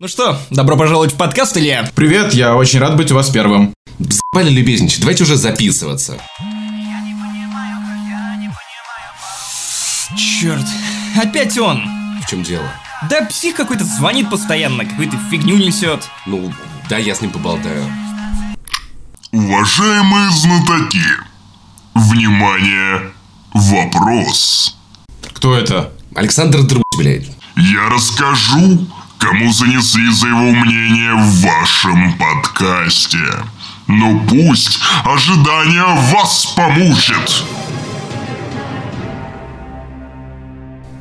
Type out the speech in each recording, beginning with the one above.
Ну что, добро пожаловать в подкаст, Илья. Привет, я очень рад быть у вас первым. Б***ли любезничать, давайте уже записываться. Черт, опять он. В чем дело? Да псих какой-то звонит постоянно, какую-то фигню несет. Ну, да, я с ним поболтаю. Уважаемые знатоки, внимание, вопрос. Кто это? Александр Друг, блядь. Я расскажу, кому занесли за его мнение в вашем подкасте. Но пусть ожидание вас помучит.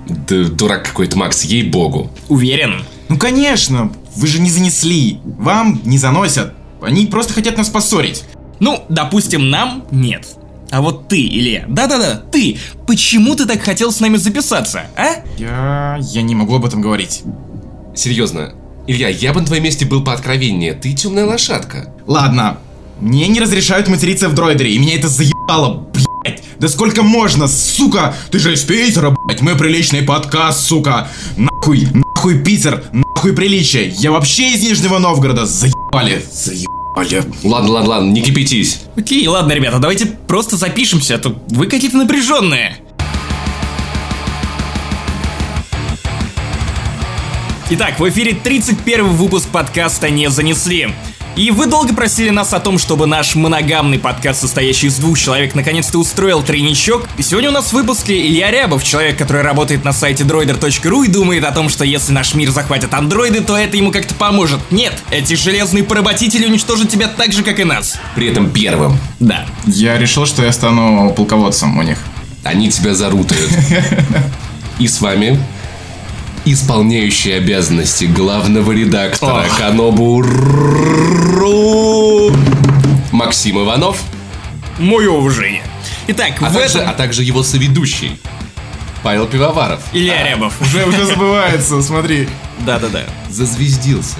Да дурак какой-то, Макс, ей-богу. Уверен. Ну конечно, вы же не занесли. Вам не заносят. Они просто хотят нас поссорить. Ну, допустим, нам нет. А вот ты, Илья, да-да-да, ты, почему ты так хотел с нами записаться, а? Я... я не могу об этом говорить. Серьезно, Илья, я бы на твоем месте был пооткровеннее. Ты темная лошадка. Ладно, мне не разрешают материться в дроидере, и меня это заебало, блять. Да сколько можно, сука? Ты же из Питера, блять, мы приличный подкаст, сука. Нахуй, нахуй Питер, нахуй приличие. Я вообще из Нижнего Новгорода, заебали, заебали. Ладно, ладно, ладно, не кипятись. Окей, ладно, ребята, давайте просто запишемся, а то вы какие-то напряженные. Итак, в эфире 31 выпуск подкаста «Не занесли». И вы долго просили нас о том, чтобы наш моногамный подкаст, состоящий из двух человек, наконец-то устроил тройничок. И сегодня у нас в выпуске Илья Рябов, человек, который работает на сайте droider.ru и думает о том, что если наш мир захватят андроиды, то это ему как-то поможет. Нет, эти железные поработители уничтожат тебя так же, как и нас. При этом первым. Да. Я решил, что я стану полководцем у них. Они тебя зарутают. И с вами исполняющий обязанности главного редактора Ох. Канобу.ру Максим Иванов, Мое уважение. Итак, а в также, этом... а также его соведущий Павел Пивоваров. Илья Рябов. Уже, уже забывается, смотри. Да-да-да. Зазвездился.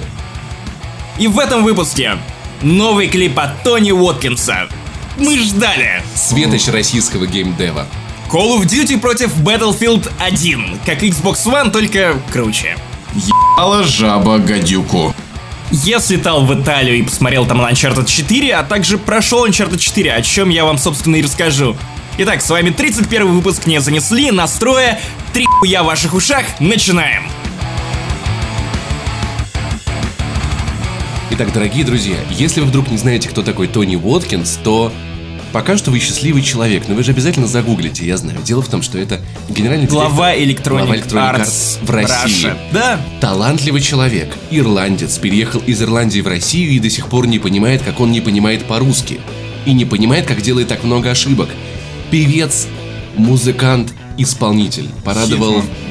И в этом выпуске новый клип от Тони Уоткинса. Мы ждали. Светоч российского геймдева. Call of Duty против Battlefield 1. Как Xbox One, только круче. Ебала жаба гадюку. Я слетал в Италию и посмотрел там на Uncharted 4, а также прошел Uncharted 4, о чем я вам, собственно, и расскажу. Итак, с вами 31 выпуск «Не занесли», настроя, три хуя в ваших ушах, начинаем! Итак, дорогие друзья, если вы вдруг не знаете, кто такой Тони Уоткинс, то пока что вы счастливый человек, но вы же обязательно загуглите, я знаю. Дело в том, что это генеральный Глава Electronic, глава Electronic Arts, Arts в России. Russia. Да, Талантливый человек, ирландец, переехал из Ирландии в Россию и до сих пор не понимает, как он не понимает по-русски. И не понимает, как делает так много ошибок. Певец, музыкант, исполнитель. Порадовал... Hitman,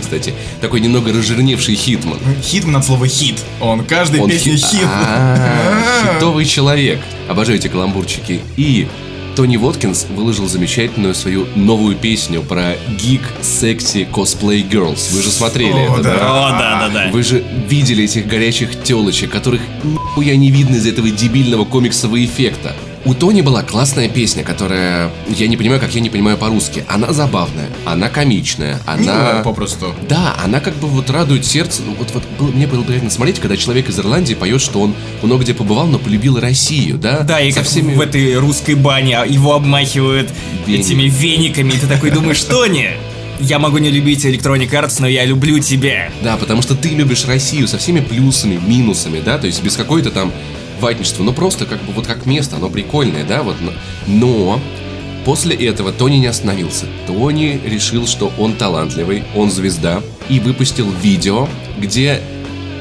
кстати. Такой немного разжирневший Hitman. Hitman от слова хит. Он каждой песне хит-. А, Хитовый человек. Обожаю эти каламбурчики. И Тони Воткинс выложил замечательную свою новую песню про geek, sexy, cosplay girls. Вы же смотрели О, это, да. да? о, да-да-да. Вы же видели этих горячих телочек, которых нихуя не видно из этого дебильного комиксового эффекта. У Тони была классная песня, которая... Я не понимаю, как я не понимаю по-русски. Она забавная, она комичная, она... Милая попросту. Да, она как бы вот радует сердце. Ну, вот, вот было- мне было приятно смотреть, когда человек из Ирландии поет, что он много где побывал, но полюбил Россию, да? Да, и Со как всеми... в этой русской бане а его обмахивают Веник. этими вениками, и ты такой думаешь, Тони, я могу не любить Electronic Arts, но я люблю тебя. Да, потому что ты любишь Россию со всеми плюсами, минусами, да, то есть без какой-то там ватничества, но просто как бы вот как место, оно прикольное, да, вот. но- после этого Тони не остановился. Тони решил, что он талантливый, он звезда, и выпустил видео, где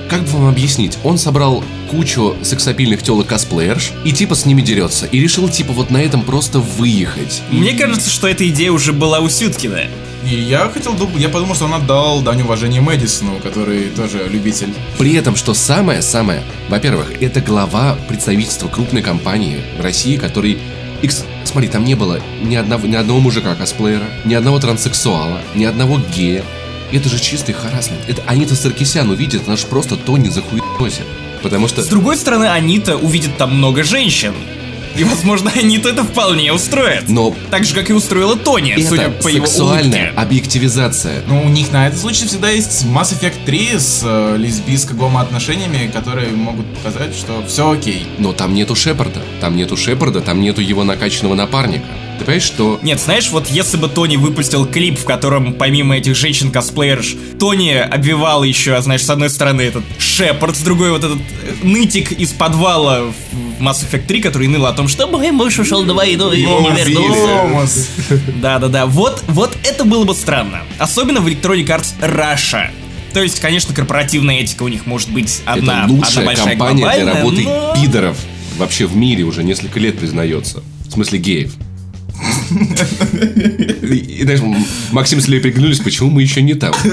как бы вам объяснить? Он собрал кучу сексапильных телок косплеерш и типа с ними дерется. И решил типа вот на этом просто выехать. Мне кажется, что эта идея уже была у Сюткина. И я хотел, я подумал, что он отдал дань уважения Мэдисону, который тоже любитель. При этом, что самое-самое, во-первых, это глава представительства крупной компании в России, который... Икс- смотри, там не было ни одного, ни одного мужика косплеера, ни одного транссексуала, ни одного гея. Это же чистый харасмент. Это Анита Саркисян увидит, она же просто Тони захуесосит. Потому что... С другой стороны, они-то увидят там много женщин. И, возможно, Аниту это вполне устроит. Но Так же, как и устроила Тони, судя это по его сексуальная улыбке. объективизация. Ну, у них на этот случай всегда есть Mass Effect 3 с э, лесбийско-гомоотношениями, которые могут показать, что все окей. Но там нету Шепарда. Там нету Шепарда, там нету его накачанного напарника. Ты понимаешь, что... Нет, знаешь, вот если бы Тони выпустил клип, в котором помимо этих женщин-косплеерш, Тони обвивал еще, знаешь, с одной стороны этот Шепард, с другой вот этот э, нытик из подвала в Mass Effect 3, который ныл о том, что мой муж ушел на войну и не вернулся. Да-да-да, вот, вот это было бы странно. Особенно в Electronic Arts Russia. То есть, конечно, корпоративная этика у них может быть одна, это лучшая одна большая компания для работы но- пидоров вообще в мире уже несколько лет признается. В смысле геев. И, знаешь, Максим с Лей приглянулись, почему мы еще не там.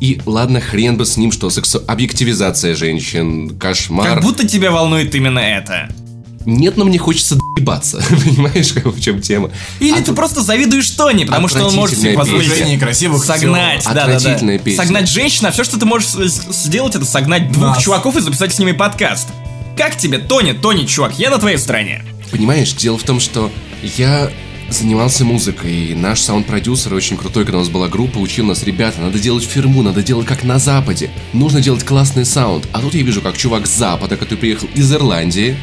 И ладно, хрен бы с ним, что сексу... объективизация женщин, кошмар. Как будто тебя волнует именно это. Нет, но мне хочется доебаться. Понимаешь, как- в чем тема? Или А ты тут просто завидуешь Тони, потому что он может себе позволить Движение красивых согнать, да, да, да. песня. Согнать женщин, а все, что ты можешь сделать, это согнать двух Нас. чуваков и записать с ними подкаст. Как тебе, Тони, Тони, чувак, я на твоей стороне. Понимаешь, дело в том, что я занимался музыкой, и наш саунд-продюсер очень крутой, когда у нас была группа, учил нас, ребята, надо делать фирму, надо делать как на Западе, нужно делать классный саунд. А тут я вижу, как чувак с Запада, который приехал из Ирландии,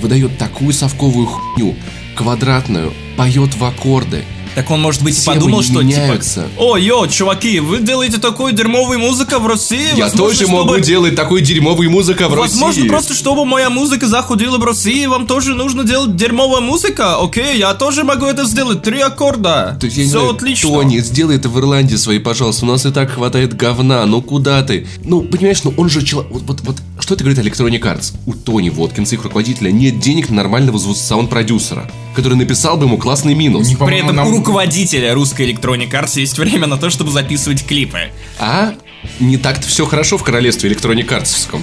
выдает такую совковую хуйню, квадратную, поет в аккорды. Так он, может быть, и Все подумал, что меняются. типа... О, йо, чуваки, вы делаете такую дерьмовую музыку в России? Я возможно, тоже могу чтобы- делать такой дерьмовый музыка в Возможно, России. просто чтобы моя музыка заходила в России, вам тоже нужно делать дерьмовая музыка? Окей, я тоже могу это сделать. Три аккорда. То есть, я не Все знаю, отлично. Тони, сделай это в Ирландии своей, пожалуйста. У нас и так хватает говна. Ну куда ты? Ну, понимаешь, ну он же человек... Вот, вот, вот, что это говорит Electronic Arts? У Тони Воткинса, их руководителя, нет денег на нормального зву- саунд-продюсера, который написал бы ему классный минус. Не При этом нам- у руководителя русской Electronic Arts есть время на то, чтобы записывать клипы. А не так-то все хорошо в королевстве Electronic Arts'ском.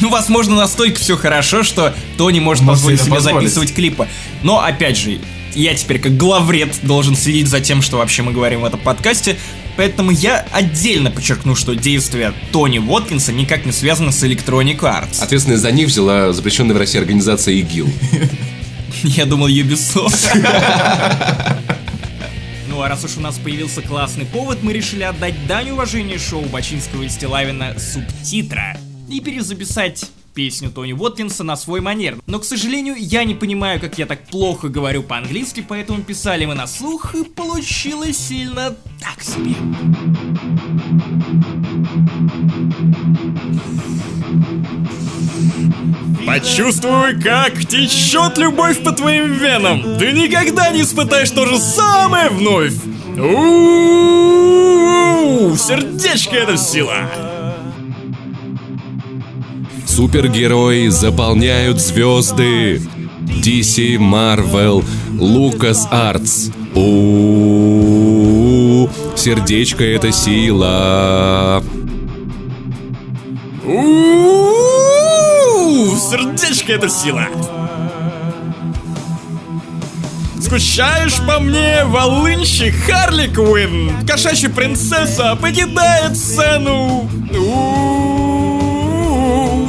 Ну, возможно, настолько все хорошо, что Тони может Может позволить себе позволить. записывать клипы. Но, опять же, я теперь как главред должен следить за тем, что вообще мы говорим в этом подкасте. Поэтому я отдельно подчеркну, что действия Тони Воткинса никак не связаны с Electronic Arts. Ответственность за них взяла запрещенная в России организация ИГИЛ. Я думал Ubisoft. Ну а раз уж у нас появился классный повод, мы решили отдать дань уважения шоу Бачинского и Стилавина «Субтитра» и перезаписать песню Тони Уоткинса на свой манер. Но, к сожалению, я не понимаю, как я так плохо говорю по-английски, поэтому писали мы на слух, и получилось сильно так себе. Почувствуй, как течет любовь по твоим венам. Ты никогда не испытаешь то же самое вновь. У-у-у, сердечко это сила. Супергерои заполняют звезды. DC, Marvel, Lucas Arts. У сердечко это сила. У-у-у, сердечко это сила. Скучаешь по мне, волынщик Харли Квинн Кошачья принцесса покидает сцену У-у-у,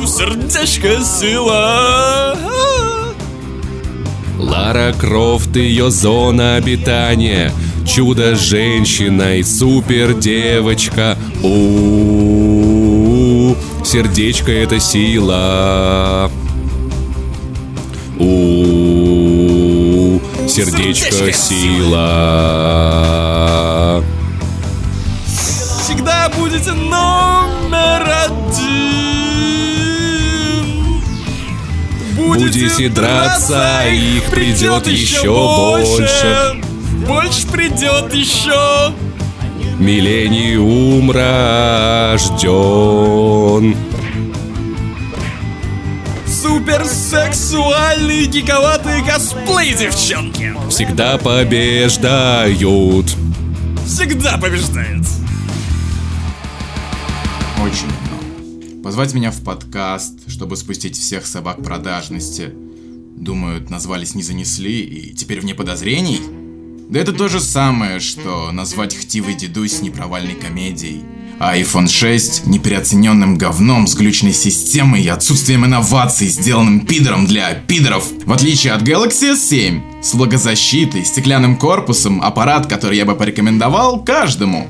Сердечко сила Лара Крофт ее зона обитания. Чудо-женщина и супер-девочка. У сердечко это сила. У сердечко сила. Всегда будете номер один Будете драться, их придет еще больше. Больше придет еще Миллениум рожден. Суперсексуальные гиковатые косплей девчонки Всегда побеждают. Всегда побеждают Очень умно. Позвать меня в подкаст, чтобы спустить всех собак продажности. Думают, назвались не занесли и теперь вне подозрений? Да это то же самое, что назвать хтивый дедусь непровальной комедией. а iPhone 6 непереоцененным говном с глючной системой и отсутствием инноваций, сделанным пидором для пидоров. В отличие от Galaxy S7, с влагозащитой, стеклянным корпусом, аппарат, который я бы порекомендовал каждому.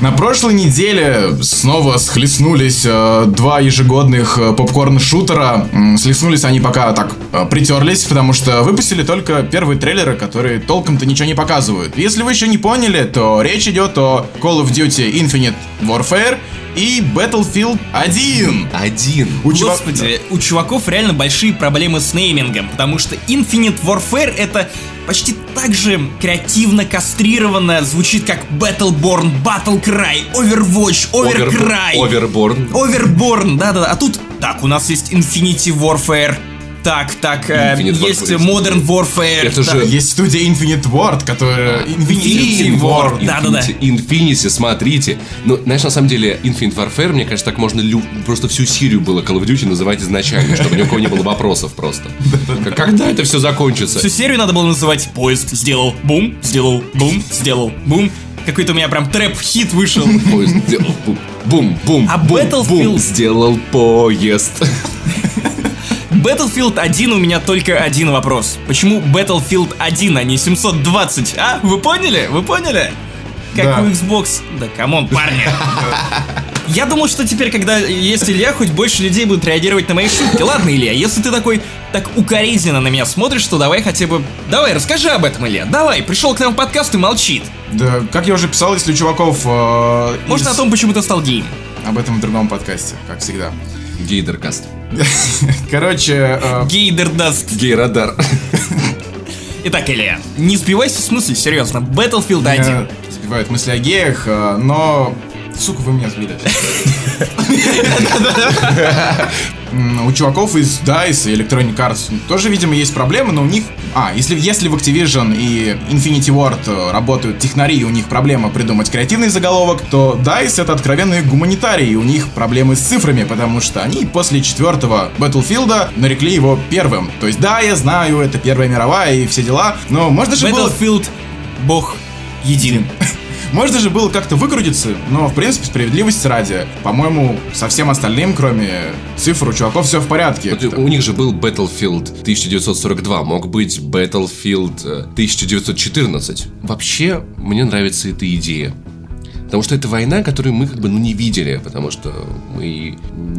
На прошлой неделе снова схлестнулись э, два ежегодных э, попкорн-шутера. Схлестнулись они пока так э, притерлись, потому что выпустили только первые трейлеры, которые толком-то ничего не показывают. Если вы еще не поняли, то речь идет о Call of Duty Infinite Warfare и Battlefield 1. Один. У чувак- Господи, у чуваков реально большие проблемы с неймингом, потому что Infinite Warfare это почти так же креативно кастрированно звучит как Battleborn, Battlecry, Overwatch, Overcry. Оверборн. Overborn, да-да-да. А тут, так, у нас есть Infinity Warfare. Так, так, э, есть Warfare. Modern Warfare. Это так. же- Есть студия Infinite Ward, которая... Infinity Ward. Да-да-да. Infinity, Infinity, смотрите. Ну, знаешь, на самом деле, Infinite Warfare, мне кажется, так можно лю- просто всю серию было Call of Duty называть изначально, чтобы ни у кого не было вопросов просто. Когда это все закончится? Всю серию надо было называть «Поезд сделал бум, сделал бум, сделал бум». Какой-то у меня прям трэп-хит вышел. Поезд сделал бум, бум, бум, А бум, Battlefield? бум, сделал поезд. Battlefield 1 у меня только один вопрос. Почему Battlefield 1, а не 720, а? Вы поняли? Вы поняли? Как Да. у Xbox. Да, come on, парни. Я думал, что теперь, когда есть Илья, хоть больше людей будут реагировать на мои шутки. Ладно, Илья, если ты такой так укоризненно на меня смотришь, то давай хотя бы... Давай, расскажи об этом, Илья. Давай, пришел к нам в подкаст и молчит. Да, как я уже писал, если у чуваков... э, Может, из- о том, почему ты стал геем. Об этом в другом подкасте, как всегда. Гейдеркаст. Короче, э, Гейдер даст. Гейрадар. Итак, Илья, не сбивайся с мысли, серьезно. Battlefield 1. меня сбивают мысли о геях, э, но... Сука, вы меня сбили. У чуваков из DICE и Electronic Arts тоже, видимо, есть проблемы, но у них... А, если, если в Activision и Infinity Ward э, работают технари, и у них проблема придумать креативный заголовок, то DICE это откровенные гуманитарии, и у них проблемы с цифрами, потому что они после четвертого Battlefield нарекли его первым. То есть, да, я знаю, это Первая мировая и все дела, но можно же было... Battlefield, бог един. Можно же было как-то выкрутиться, но, в принципе, справедливости ради, по-моему, со всем остальным, кроме цифр, у чуваков все в порядке. Вот у них же был Battlefield 1942, мог быть Battlefield э, 1914. Вообще, мне нравится эта идея. Потому что это война, которую мы как бы ну, не видели, потому что мы...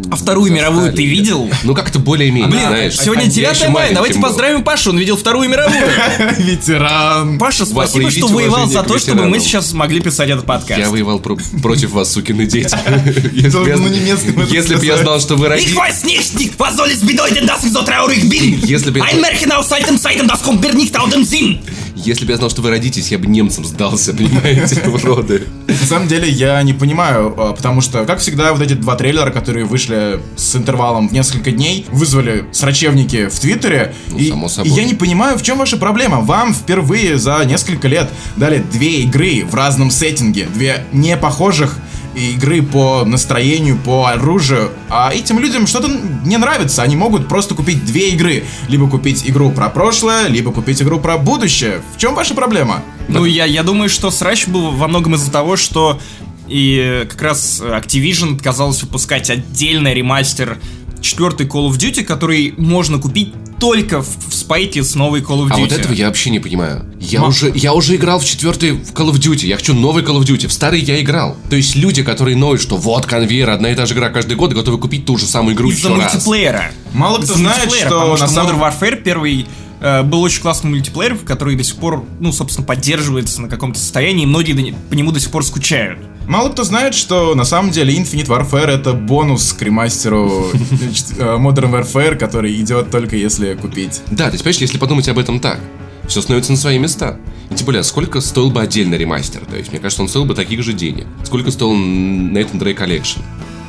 А Вторую мировую ты видел? Ну, как-то более-менее, Блин, знаешь. сегодня Я 9 еще мая, давайте был. поздравим Пашу, он видел Вторую мировую. Ветеран. Паша, спасибо, что воевал за то, чтобы мы сейчас могли писать этот подкаст. Я воевал про- против вас, сукины дети. Если бы я сказать. знал, что вы Ich родители... weiß nicht, nicht, was soll es bedeuten, dass ich so traurig bin? Если бы я- Ein Märchen aus alten Zeiten, das kommt mir nicht aus dem Sinn. Если бы я знал, что вы родитесь, я бы немцам сдался, понимаете, уроды. На самом деле, я не понимаю, а, потому что, как всегда, вот эти два трейлера, которые вышли с интервалом в несколько дней, вызвали срачевники в Твиттере. и, само собой. и я не понимаю, в чем ваша проблема. Вам впервые за несколько лет дали две игры в разном сеттинге, две не похожих игры по настроению, по оружию, а этим людям что-то не нравится. Они могут просто купить две игры. Либо купить игру про прошлое, либо купить игру про будущее. В чем ваша проблема? Ну, я, я думаю, что срач был во многом из-за того, что и э, как раз Activision отказалась выпускать отдельный ремастер четвертый Call of Duty, который можно купить только в, в спайке с новой Call of Duty. А вот этого я вообще не понимаю. Я Ма- уже, я уже играл в четвертый в Call of Duty. Я хочу новый Call of Duty. В старый я играл. То есть люди, которые ноют, что вот конвейер, одна и та же игра каждый год, готовы купить ту же самую игру Из-за еще раз. мультиплеера. Мало кто Из-за знает, что потому на что самом- Modern Warfare первый э, был очень классный мультиплеер, который до сих пор, ну, собственно, поддерживается на каком-то состоянии, и многие по нему до сих пор скучают. Мало кто знает, что на самом деле Infinite Warfare это бонус к ремастеру э, Modern Warfare, который идет только если купить. Да, то есть, понимаешь, если подумать об этом так, все становится на свои места. И тем более, сколько стоил бы отдельный ремастер? То есть, мне кажется, он стоил бы таких же денег. Сколько стоил Nathan Drake Collection?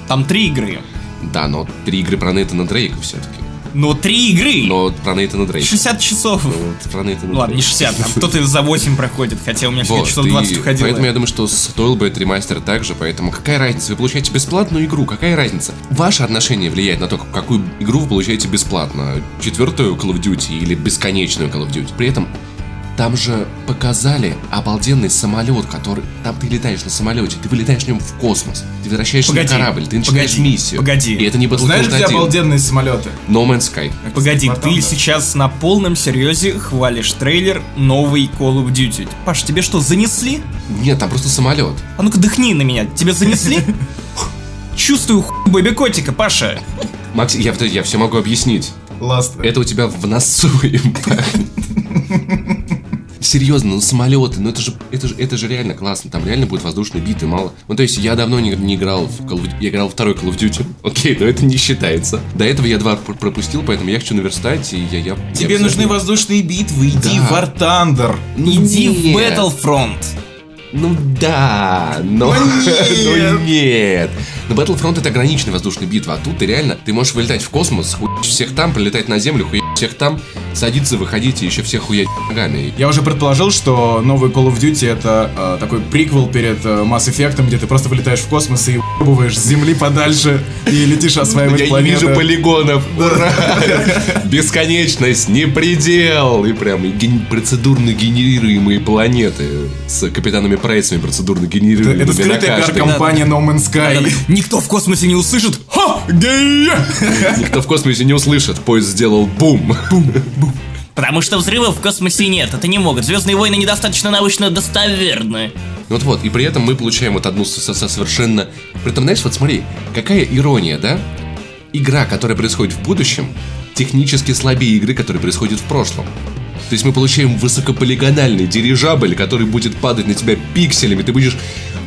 Там три игры. Да, но три игры про Нейтана Дрейка все-таки. Но три игры. Но про Нейтана Дрейка. 60 часов. Ну, вот про Нейтана Ладно, не Дрейка. 60, там кто-то за 8 проходит, хотя у меня Вот, часов и 20 уходило. Поэтому я думаю, что стоил бы этот ремастер также, поэтому какая разница? Вы получаете бесплатную игру, какая разница? Ваше отношение влияет на то, какую игру вы получаете бесплатно. Четвертую Call of Duty или бесконечную Call of Duty. При этом там же показали обалденный самолет, который... Там ты летаешь на самолете, ты вылетаешь в нем в космос. Ты возвращаешься Погоди, на корабль, ты начинаешь погоди, миссию. погоди. И это не Знаешь, Battlefield где 1. обалденные самолеты? No Man's Sky. Погоди, War ты Thunder. сейчас на полном серьезе хвалишь трейлер новый Call of Duty. Паш, тебе что, занесли? Нет, там просто самолет. А ну-ка дыхни на меня. Тебе занесли? Чувствую хуй бэби котика, Паша. Макс, я, я все могу объяснить. Ласт. Это у тебя в носу, импакт. Серьезно, ну самолеты, ну это же, это же, это же реально классно. Там реально будет воздушные биты, мало. Ну то есть я давно не, не играл в Call of Duty. Я играл во второй Call of Duty. Окей, но это не считается. До этого я два пр- пропустил, поэтому я хочу наверстать, и я... я Тебе я нужны воздушные битвы, иди Да. в War Thunder. Ну Иди в нет. Battlefront. Ну да, но, но нет. На Battlefront это ограниченная воздушная битва, а тут ты реально, ты можешь вылетать в космос, хуять всех там, прилетать на землю, хуять всех там, садиться, выходить и еще всех хуять ногами. Я уже предположил, что новый Call of Duty это э, такой приквел перед э, Mass Effect, где ты просто вылетаешь в космос и ебываешь с Земли подальше и летишь осваивать Я не планеты. вижу полигонов. Ура! Бесконечность, не предел. И прям процедурно генерируемые планеты с капитанами Прайсами процедурно Это, генерируемыми это скрытая пиар-компания No Man's Sky. Никто в космосе не услышит. Ха! Гей! Никто в космосе не услышит. Поезд сделал бум. Потому что взрывов в космосе нет, это не могут. Звездные войны недостаточно научно достоверны. Вот вот, и при этом мы получаем вот одну со- со- совершенно... При этом, знаешь, вот смотри, какая ирония, да? Игра, которая происходит в будущем, технически слабее игры, которая происходит в прошлом. То есть мы получаем высокополигональный дирижабль, который будет падать на тебя пикселями. Ты будешь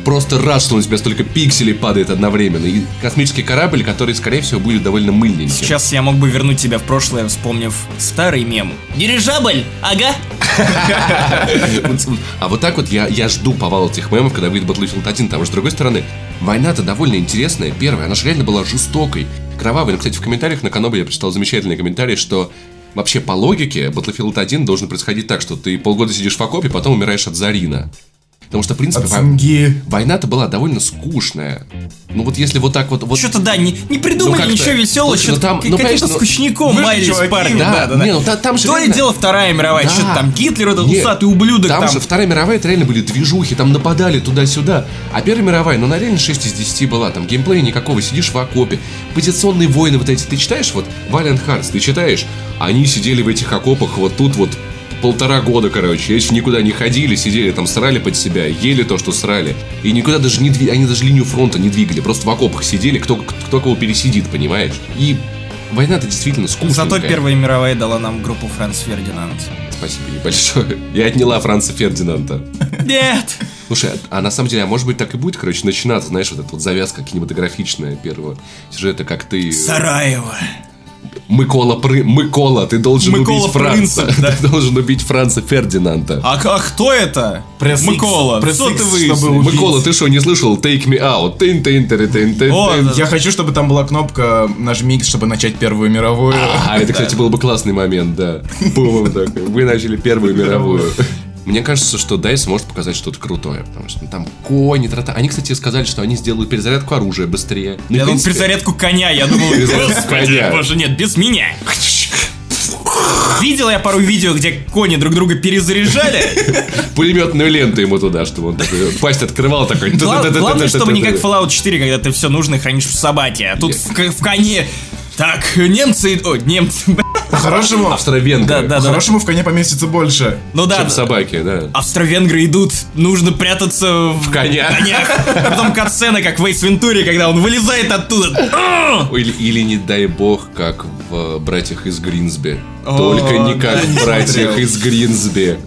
просто рад, что на тебя столько пикселей падает одновременно. И космический корабль, который, скорее всего, будет довольно мыльненьким. Сейчас я мог бы вернуть тебя в прошлое, вспомнив старый мем. Дирижабль, ага. А вот так вот я, я жду повал этих мемов, когда выйдет Battlefield 1, потому что, с другой стороны, война-то довольно интересная, первая, она же реально была жестокой, кровавой. Ну, кстати, в комментариях на Канобе я прочитал замечательный комментарий, что вообще по логике Battlefield 1 должен происходить так, что ты полгода сидишь в окопе, потом умираешь от Зарина. Потому что, в принципе, От во- цинги. война-то была довольно скучная. Ну вот если вот так вот... вот Что-то да, не, не придумали как-то. ничего веселого, Слушай, ну что-то там, ну, каким-то конечно, ну, скучником маялись парни. да, Да, да, не, ну та- там же То ли реально- дело Вторая мировая, Да. что-то там Гитлер, этот Нет, усатый ублюдок там, там. же Вторая мировая, это реально были движухи, там нападали туда-сюда. А Первая мировая, ну, она реально 6 из 10 была. Там геймплея никакого, сидишь в окопе. Позиционные войны вот эти, ты читаешь, вот, Valiant Hearts, ты читаешь, они сидели в этих окопах вот тут вот полтора года, короче, еще никуда не ходили, сидели там, срали под себя, ели то, что срали. И никуда даже не двигали, они даже линию фронта не двигали, просто в окопах сидели, кто, кто кого пересидит, понимаешь? И война-то действительно скучная. Зато Первая мировая дала нам группу Франц Фердинанд. Спасибо ей большое. Я отняла Франца Фердинанда. Нет! Слушай, а на самом деле, а может быть так и будет, короче, начинаться, знаешь, вот эта вот завязка кинематографичная первого сюжета, как ты... Сараево. Микола, Пры... Микола, ты должен Микола убить Франца. Принцип, да. Ты должен убить Франца Фердинанда. А, а кто это? Пресс. Микола, Пресс что ты выяснил? Микола, ты что, не слышал? Take me out. Тын, тын, тын, тын, О, тын. да. Я хочу, чтобы там была кнопка нажми чтобы начать Первую мировую. А, это, кстати, был бы классный момент, да. Бум, так. Вы начали Первую мировую. Мне кажется, что DICE может показать что-то крутое, потому что ну, там кони, трата. Они, кстати, сказали, что они сделают перезарядку оружия быстрее. Ну, Я думал, принципе, перезарядку коня, я думал, господи, боже, нет, без меня. Видел я пару видео, где кони друг друга перезаряжали. пулеметную ленту ему туда, чтобы он такой, пасть открывал такой. Гла- Главное, чтобы не как Fallout 4, когда ты все нужное хранишь в собаке, а тут в коне. Так, немцы... О, немцы... По-хорошему, Австро-венгры. Да, да, да. по-хорошему в коне поместится больше. Ну да, Чем собаки, да. австро-венгры идут, нужно прятаться в, коня. конях. А потом катсцена, как в Эйс Вентуре, когда он вылезает оттуда. Или, или не дай бог, как в э, «Братьях из Гринсби». О, Только не да, как не в «Братьях из Гринсби».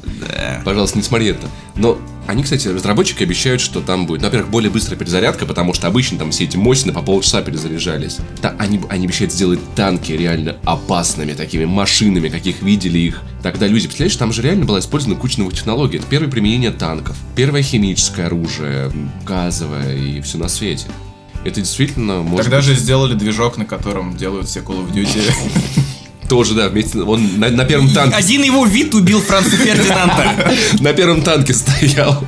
Пожалуйста, не смотри это. Но они, кстати, разработчики обещают, что там будет, ну, во-первых, более быстрая перезарядка, потому что обычно там все эти мощные по полчаса перезаряжались. Да, они, они обещают сделать танки реально опасными, такими машинами, каких видели их. Тогда люди, представляешь, там же реально была использована куча новых технологий. Это первое применение танков, первое химическое оружие, газовое и все на свете. Это действительно может Тогда быть- же сделали движок, на котором делают все Call of Duty. Тоже, да, вместе, он на, на первом танке Один его вид убил Франца Фердинанда. на первом танке стоял.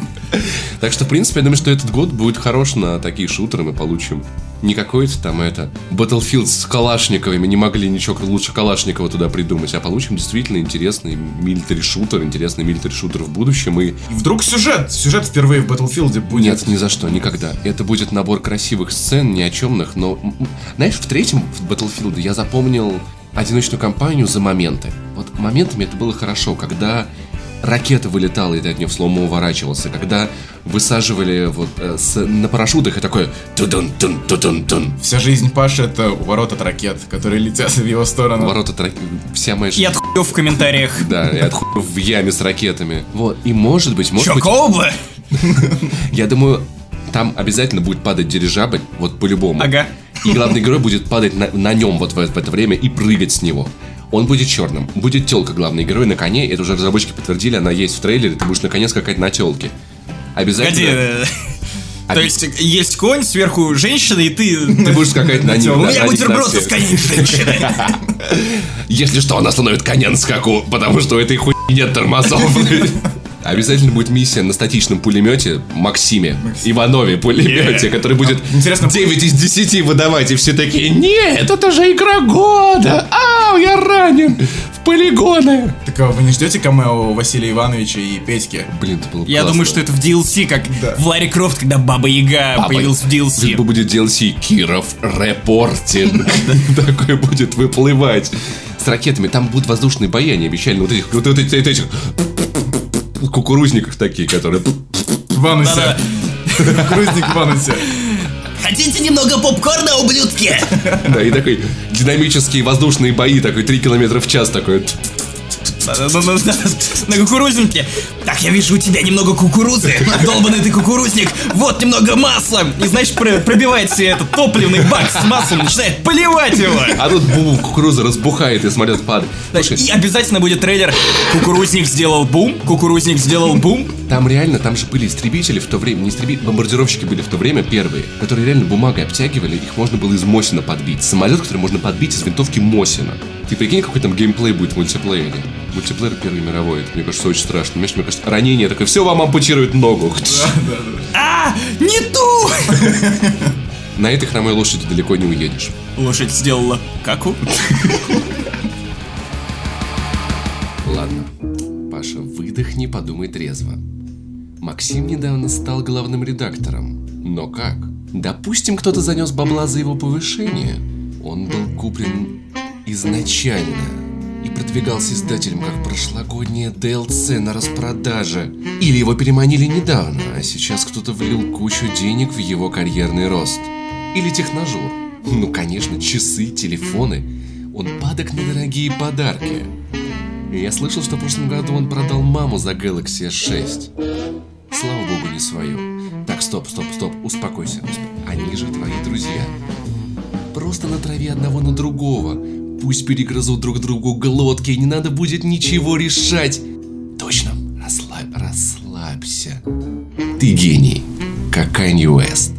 Так что, в принципе, я думаю, что этот год будет хорош на такие шутеры. Мы получим не какой-то там это Battlefield с Калашниковыми, не могли ничего лучше Калашникова туда придумать, а получим действительно интересный милитари шутер, интересный милитари шутер в будущем. И И вдруг сюжет, сюжет впервые в Battlefield будет. нет, ни за что, никогда. Это будет набор красивых сцен, ни о чемных, но... Знаешь, в третьем в Battlefield я запомнил одиночную кампанию за моменты. Вот моментами это было хорошо, когда ракета вылетала, и ты от нее в слому уворачивался, когда высаживали вот э, с- на парашютах и такое тудун тун тудун тун Вся жизнь Паши это ворот от ракет, которые летят в его сторону. Ворота тра- вся моя И жизнь. от хуев в комментариях. Да, и от хуев в яме с ракетами. Вот, и может быть, может быть, Чокоба? я думаю, там обязательно будет падать дирижабль, вот по-любому. Ага. И главный герой будет падать на, на нем вот в, в это время и прыгать с него. Он будет черным. Будет телка главный герой на коне. Это уже разработчики подтвердили, она есть в трейлере. Ты будешь на коне скакать на телке. Обязательно. э, А То есть есть конь, сверху женщина, и ты... Ты будешь скакать на них. У меня бутерброд всех. коней женщины. Если что, она остановит коня на скаку, потому что у этой хуйни нет тормозов. Обязательно будет миссия на статичном пулемете Максиме, Иванове пулемете, который будет Интересно, 9 из 10 выдавать, и все такие, нет, это же игра года, ау, я ранен в полигоны. Так а вы не ждете камео Василия Ивановича и Петьки? Блин, это было Я классно. думаю, что это в DLC, как Да. в Ларри Крофт, когда Баба Яга Папа, появился в DLC. Либо будет DLC Киров репортинг. Такой будет выплывать. С ракетами. Там будут воздушные бои, они обещали. Вот этих, вот эти- вот этих кукурузников такие, которые... В анусе. Крузник в анусе. Хотите немного попкорна, ублюдки? Да, и такой динамические воздушные бои, такой 3 километра в час, такой... На кукурузнике. Так, я вижу у тебя немного кукурузы. Долбанный ты кукурузник. Вот немного масла. И знаешь, про- пробивает себе этот топливный бак с маслом, начинает поливать его. А тут бу кукуруза разбухает и самолет падает. Значит, и обязательно будет трейлер «Кукурузник сделал бум», «Кукурузник сделал бум». там реально, там же были истребители в то время, не истребители, бомбардировщики были в то время первые, которые реально бумагой обтягивали, их можно было из Мосина подбить. Самолет, который можно подбить из винтовки Мосина. Ты прикинь, какой там геймплей будет в мультиплеере. Мультиплеер Первой мировой, это, мне кажется, очень страшно. Понимаешь, мне кажется, ранение такое, все, вам ампутируют ногу. А, не ту! На этой хромой лошади далеко не уедешь. Лошадь сделала каку. Ладно, Паша, выдохни, подумай трезво. Максим недавно стал главным редактором. Но как? Допустим, кто-то занес бабла за его повышение. Он был куплен изначально и продвигался издателем как прошлогоднее DLC на распродаже. Или его переманили недавно, а сейчас кто-то влил кучу денег в его карьерный рост. Или техножур. Ну, конечно, часы, телефоны. Он падок на дорогие подарки. Я слышал, что в прошлом году он продал маму за Galaxy S6. Слава богу, не свою. Так, стоп, стоп, стоп, успокойся. усп- Они же твои друзья. Просто натрави одного на другого. Пусть перегрызут друг другу глотки, не надо будет ничего решать. Точно, расслабь, расслабься. Ты гений, как Kanye Уэст.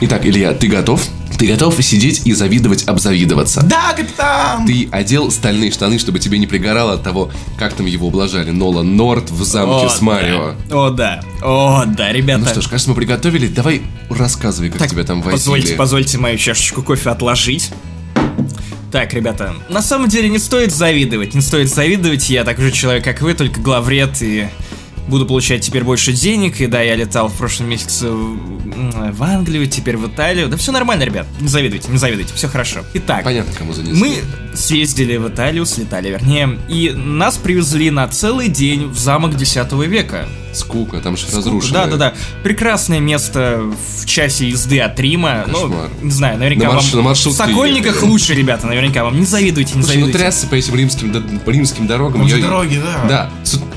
Итак, Илья, ты готов? Ты готов сидеть и завидовать, обзавидоваться? Да, капитан! Ты одел стальные штаны, чтобы тебе не пригорало от того, как там его ублажали. Нолан Норт в замке О, с Марио. да. О, да. О, да, ребята. Ну что ж, кажется, мы приготовили. Давай рассказывай, как Так, тебя там возили. Позвольте, позвольте мою чашечку кофе отложить. Так, ребята, на самом деле не стоит завидовать, не стоит завидовать, я такой же человек, как вы, только главред и буду получать теперь больше денег, и да, я летал в прошлом месяце в, в Англию, теперь в Италию, да все нормально, ребят, не завидуйте, не завидуйте, все хорошо. Итак, Понятно, кому занесли. мы съездили в Италию, слетали вернее, и нас привезли на целый день в замок 10 века. Скука, там же разрушено. Да, да, да. Прекрасное место в часе езды от Рима. Кошмар. Ну, не знаю, наверняка На марш- вам... на маршрутке В Сокольниках ехали. лучше, ребята, наверняка вам. Не завидуйте, не Слушай, ну завидуйте. трясся по этим римским, да- по римским дорогам. Я- дороги, да. Да,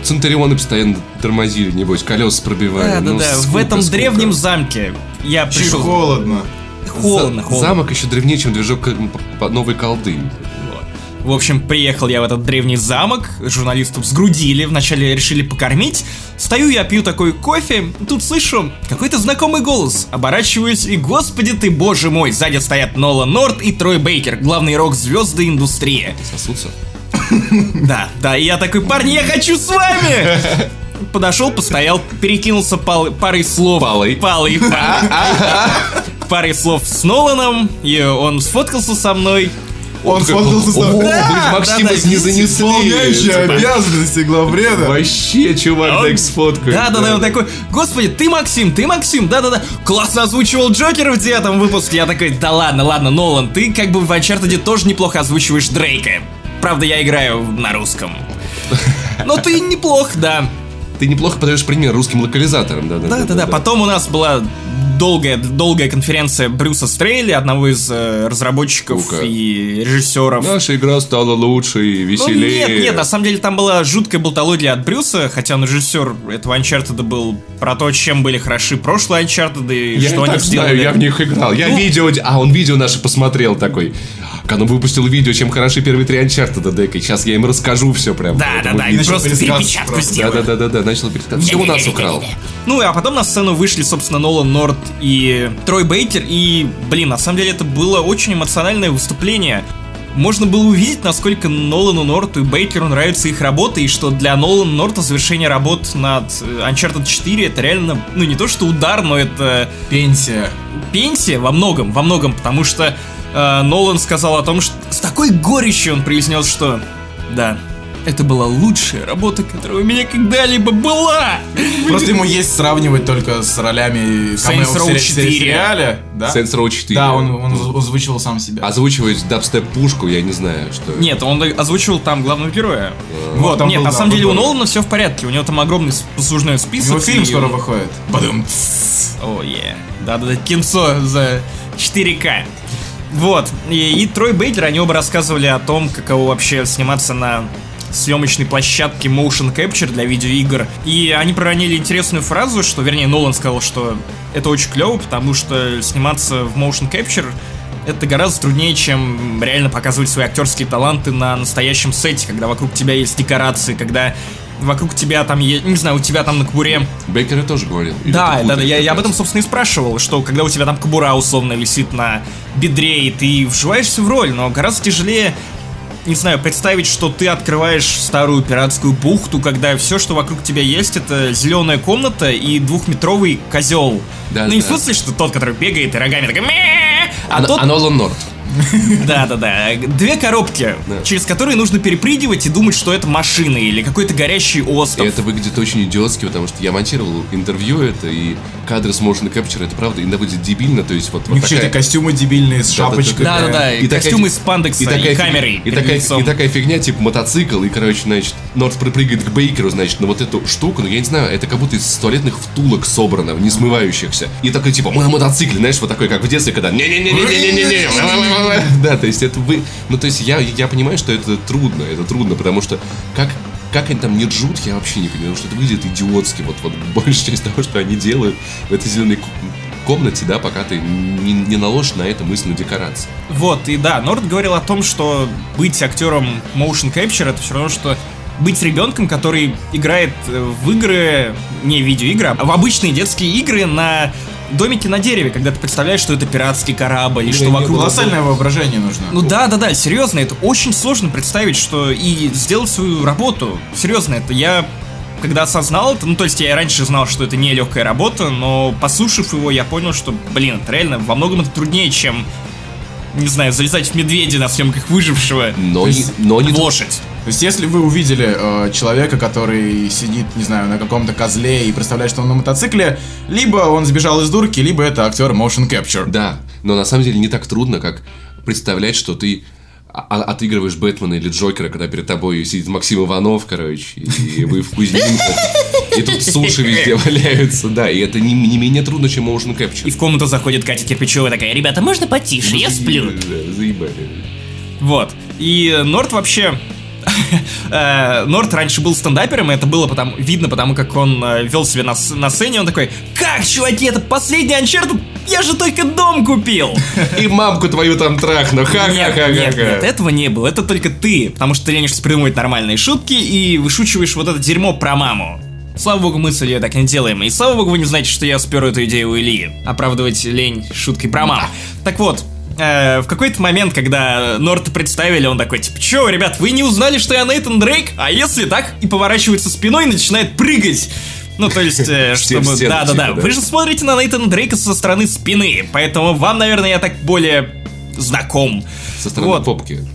центурионы постоянно тормозили, небось, колеса пробивали. да, да, Ну, да. В скука, этом скука. древнем замке я Чуть пришел... холодно. Холодно, За- холодно. Замок еще древнее, чем движок новой колды. В общем, приехал я в этот древний замок, журналистов сгрудили, вначале решили покормить. Стою я, пью такой кофе, тут слышу какой-то знакомый голос. Оборачиваюсь, и господи ты, боже мой, сзади стоят Нола Норт и Трой Бейкер, главные рок-звезды индустрии. Сосутся. Да, да, и я такой, парни, я хочу с вами! Подошел, постоял, перекинулся пал- парой слов. Палой. Палой. Парой слов с Ноланом, и он сфоткался со мной. Он такой, сфоткался с «О, тобой. вы Да, Максима да, да, не занесли. Исполняющий Типа, обязанности главреда. Вообще, чувак, Он- так сфоткает. Да, да, да, он такой, господи, ты Максим, ты Максим, да, да, да, классно озвучивал Джокера в девятом выпуске. Я такой, да ладно, ладно, Нолан, ты как бы в Uncharted тоже неплохо озвучиваешь Дрейка. Правда, я играю на русском. Но ты неплох, да. Ты неплохо подаешь пример русским локализаторам, да, да, Да, да, да. Потом у нас была долгая, долгая конференция Брюса Стрейли, одного из э, разработчиков Ну-ка. и режиссеров. Наша игра стала лучше и Ну веселее. нет, нет, на самом деле там была жуткая болтология от Брюса, хотя он режиссер этого Uncharted был про то, чем были хороши прошлые Uncharted и Я что и они так сделали. знаю, я в них играл. Я Ну- видео, а он видео наше посмотрел такой. Когда он выпустил видео, чем хороши первые три Uncharted, дека, сейчас я им расскажу все прям. Да, да, да, и просто перепечатку сделаю. Да, да, да, да, начал пересказывать. Все у нас украл. Ну, а потом на сцену вышли, собственно, Нолан Норт и Трой Бейкер, и, блин, на самом деле это было очень эмоциональное выступление. Можно было увидеть, насколько Нолану Норту и Бейкеру нравится их работа, и что для Нолана Норта завершение работ над э, Uncharted 4 это реально, ну не то что удар, но это Пенсия. пенсия во многом, во многом, потому что э, Нолан сказал о том, что с такой горечью он произнес, что да, это была лучшая работа, которая у меня когда-либо была. Просто ему есть сравнивать только с ролями Saints Row сери- 4. сериале. Да? Saints Row 4. Да, он, он озвучивал сам себя. Озвучивать дабстеп-пушку, я не знаю, что... Нет, он озвучивал там главного героя. Вот, Вот, там нет, был на самом деле у. Нолана все в порядке, у него там огромный послужной список. него фильм и- скоро выходит. Бадум. О, е. Да-да-да, кинцо за 4К. Вот, и, и Трой Бейкер, они оба рассказывали о том, каково вообще сниматься на съемочной площадке Motion Capture для видеоигр. И они проронили интересную фразу, что, вернее, Нолан сказал, что это очень клево, потому что сниматься в Motion Capture это гораздо труднее, чем реально показывать свои актерские таланты на настоящем сете, когда вокруг тебя есть декорации, когда вокруг тебя там, е- не знаю, у тебя там на кобуре Бейкер тоже говорил. Да, да, да, я, я об этом, собственно, и спрашивал, что когда у тебя там кобура условно висит на бедре, и ты вживаешься в роль, но гораздо тяжелее, не знаю, представить, что ты открываешь старую пиратскую бухту, когда все, что вокруг тебя есть, это зеленая комната и двухметровый козел. Да, ну, не в да. смысле, что тот, который бегает и рогами такой а, А, тот а Нолан Норт. Да, да, да. Две коробки, через которые нужно перепрыгивать и думать, что это машина или какой-то горящий И остров. это выглядит очень идиотски, потому что я монтировал интервью это, и кадры с motion capture, это правда иногда выглядит дебильно, то есть вот, У вот такая... костюмы дебильные с Да-да-да. шапочкой. Да, да, да. И костюмы из пандекса и, камерой. и такая фигня, типа мотоцикл, и, короче, значит, ну, Норс припрыгает к Бейкеру, значит, на вот эту штуку, ну я не знаю, это как будто из туалетных втулок собрано, не смывающихся. И такой, типа, мы на мотоцикле, знаешь, вот такой, как в детстве, когда не-не-не-не-не-не-не. Да, то есть это вы... Ну, то есть я, я понимаю, что это трудно, это трудно, потому что как как они там не ржут, я вообще не понимаю, что это выглядит идиотски, вот, вот большая часть того, что они делают в этой зеленой комнате, да, пока ты не, не наложишь на это мысленную декорацию. Вот, и да, Норд говорил о том, что быть актером motion capture это все равно, что быть ребенком, который играет э, в игры, не видеоигры, а в обычные детские игры на домике на дереве, когда ты представляешь, что это пиратский корабль, и что вокруг... Колоссальное воображение нужно. Ну да, да, да, серьезно, это очень сложно представить, что и сделать свою работу. Серьезно, это я когда осознал это, ну то есть я и раньше знал, что это не легкая работа, но послушав его, я понял, что, блин, это реально во многом это труднее, чем, не знаю, залезать в медведя на съемках выжившего. Но, То не, есть но не лошадь. То есть, если вы увидели э, человека, который сидит, не знаю, на каком-то козле и представляет, что он на мотоцикле, либо он сбежал из дурки, либо это актер motion capture. Да, но на самом деле не так трудно, как представлять, что ты отыгрываешь Бэтмена или Джокера, когда перед тобой сидит Максим Иванов, короче, и вы в Кузьминках, и тут суши везде валяются, да, и это не, не менее трудно, чем motion capture. И в комнату заходит Катя Кирпичева такая, ребята, можно потише, я сплю. Заебали. Вот. И Норд вообще Норт раньше был стендапером, и это было потому, видно, потому как он э, вел себя на, сцене, он такой, как, чуваки, это последний Uncharted, я же только дом купил. И мамку твою там трахну. Нет, нет, нет, Ха-ха-ха-ха. этого не было, это только ты, потому что ты ленишься придумывать нормальные шутки и вышучиваешь вот это дерьмо про маму. Слава богу, мы с Ильей так не делаем. И слава богу, вы не знаете, что я спер эту идею у Ильи. Оправдывать лень шуткой про маму. Так вот, э, в какой-то момент, когда Норта представили, он такой, типа, чё, ребят, вы не узнали, что я Нейтан Дрейк? А если так? И поворачивается спиной и начинает прыгать. Ну, то есть, э, чтобы... Да-да-да. типа. Вы же смотрите на Нейтана Дрейка со стороны спины, поэтому вам, наверное, я так более знаком. Со стороны Вот. попки.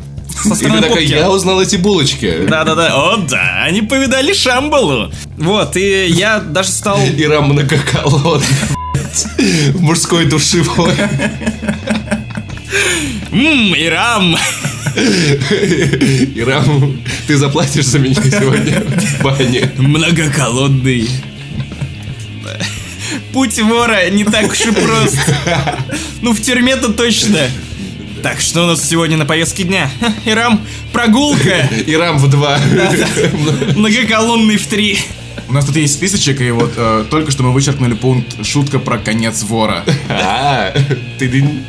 Со И стороны ты такая, я узнал эти булочки. Да-да-да, о да, они повидали Шамбалу. Вот, и я даже стал... И рам многоколодный, блядь, в мужской душевой. Ммм, Ирам! И рам, ты заплатишь за меня сегодня в бане. Многоколодный. Путь вора не так уж и прост. Ну, в тюрьме-то точно. Так, что у нас сегодня на повестке дня? Ха, Ирам, прогулка. И рам в два. Многоколонный в три. У нас тут есть списочек, и вот э, только что мы вычеркнули пункт «Шутка про конец вора». А, ты дынь.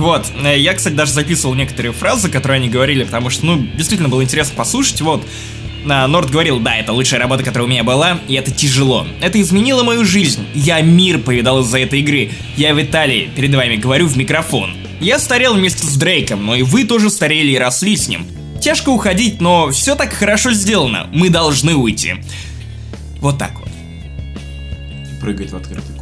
Вот, э, я, кстати, даже записывал некоторые фразы, которые они говорили, потому что, ну, действительно было интересно послушать, вот. А, Норд говорил, да, это лучшая работа, которая у меня была, и это тяжело. Это изменило мою жизнь. Я мир повидал из-за этой игры. Я Виталий, перед вами говорю в микрофон. Я старел вместе с Дрейком, но и вы тоже старели и росли с ним. Тяжко уходить, но все так хорошо сделано. Мы должны уйти. Вот так вот. Прыгать в космос.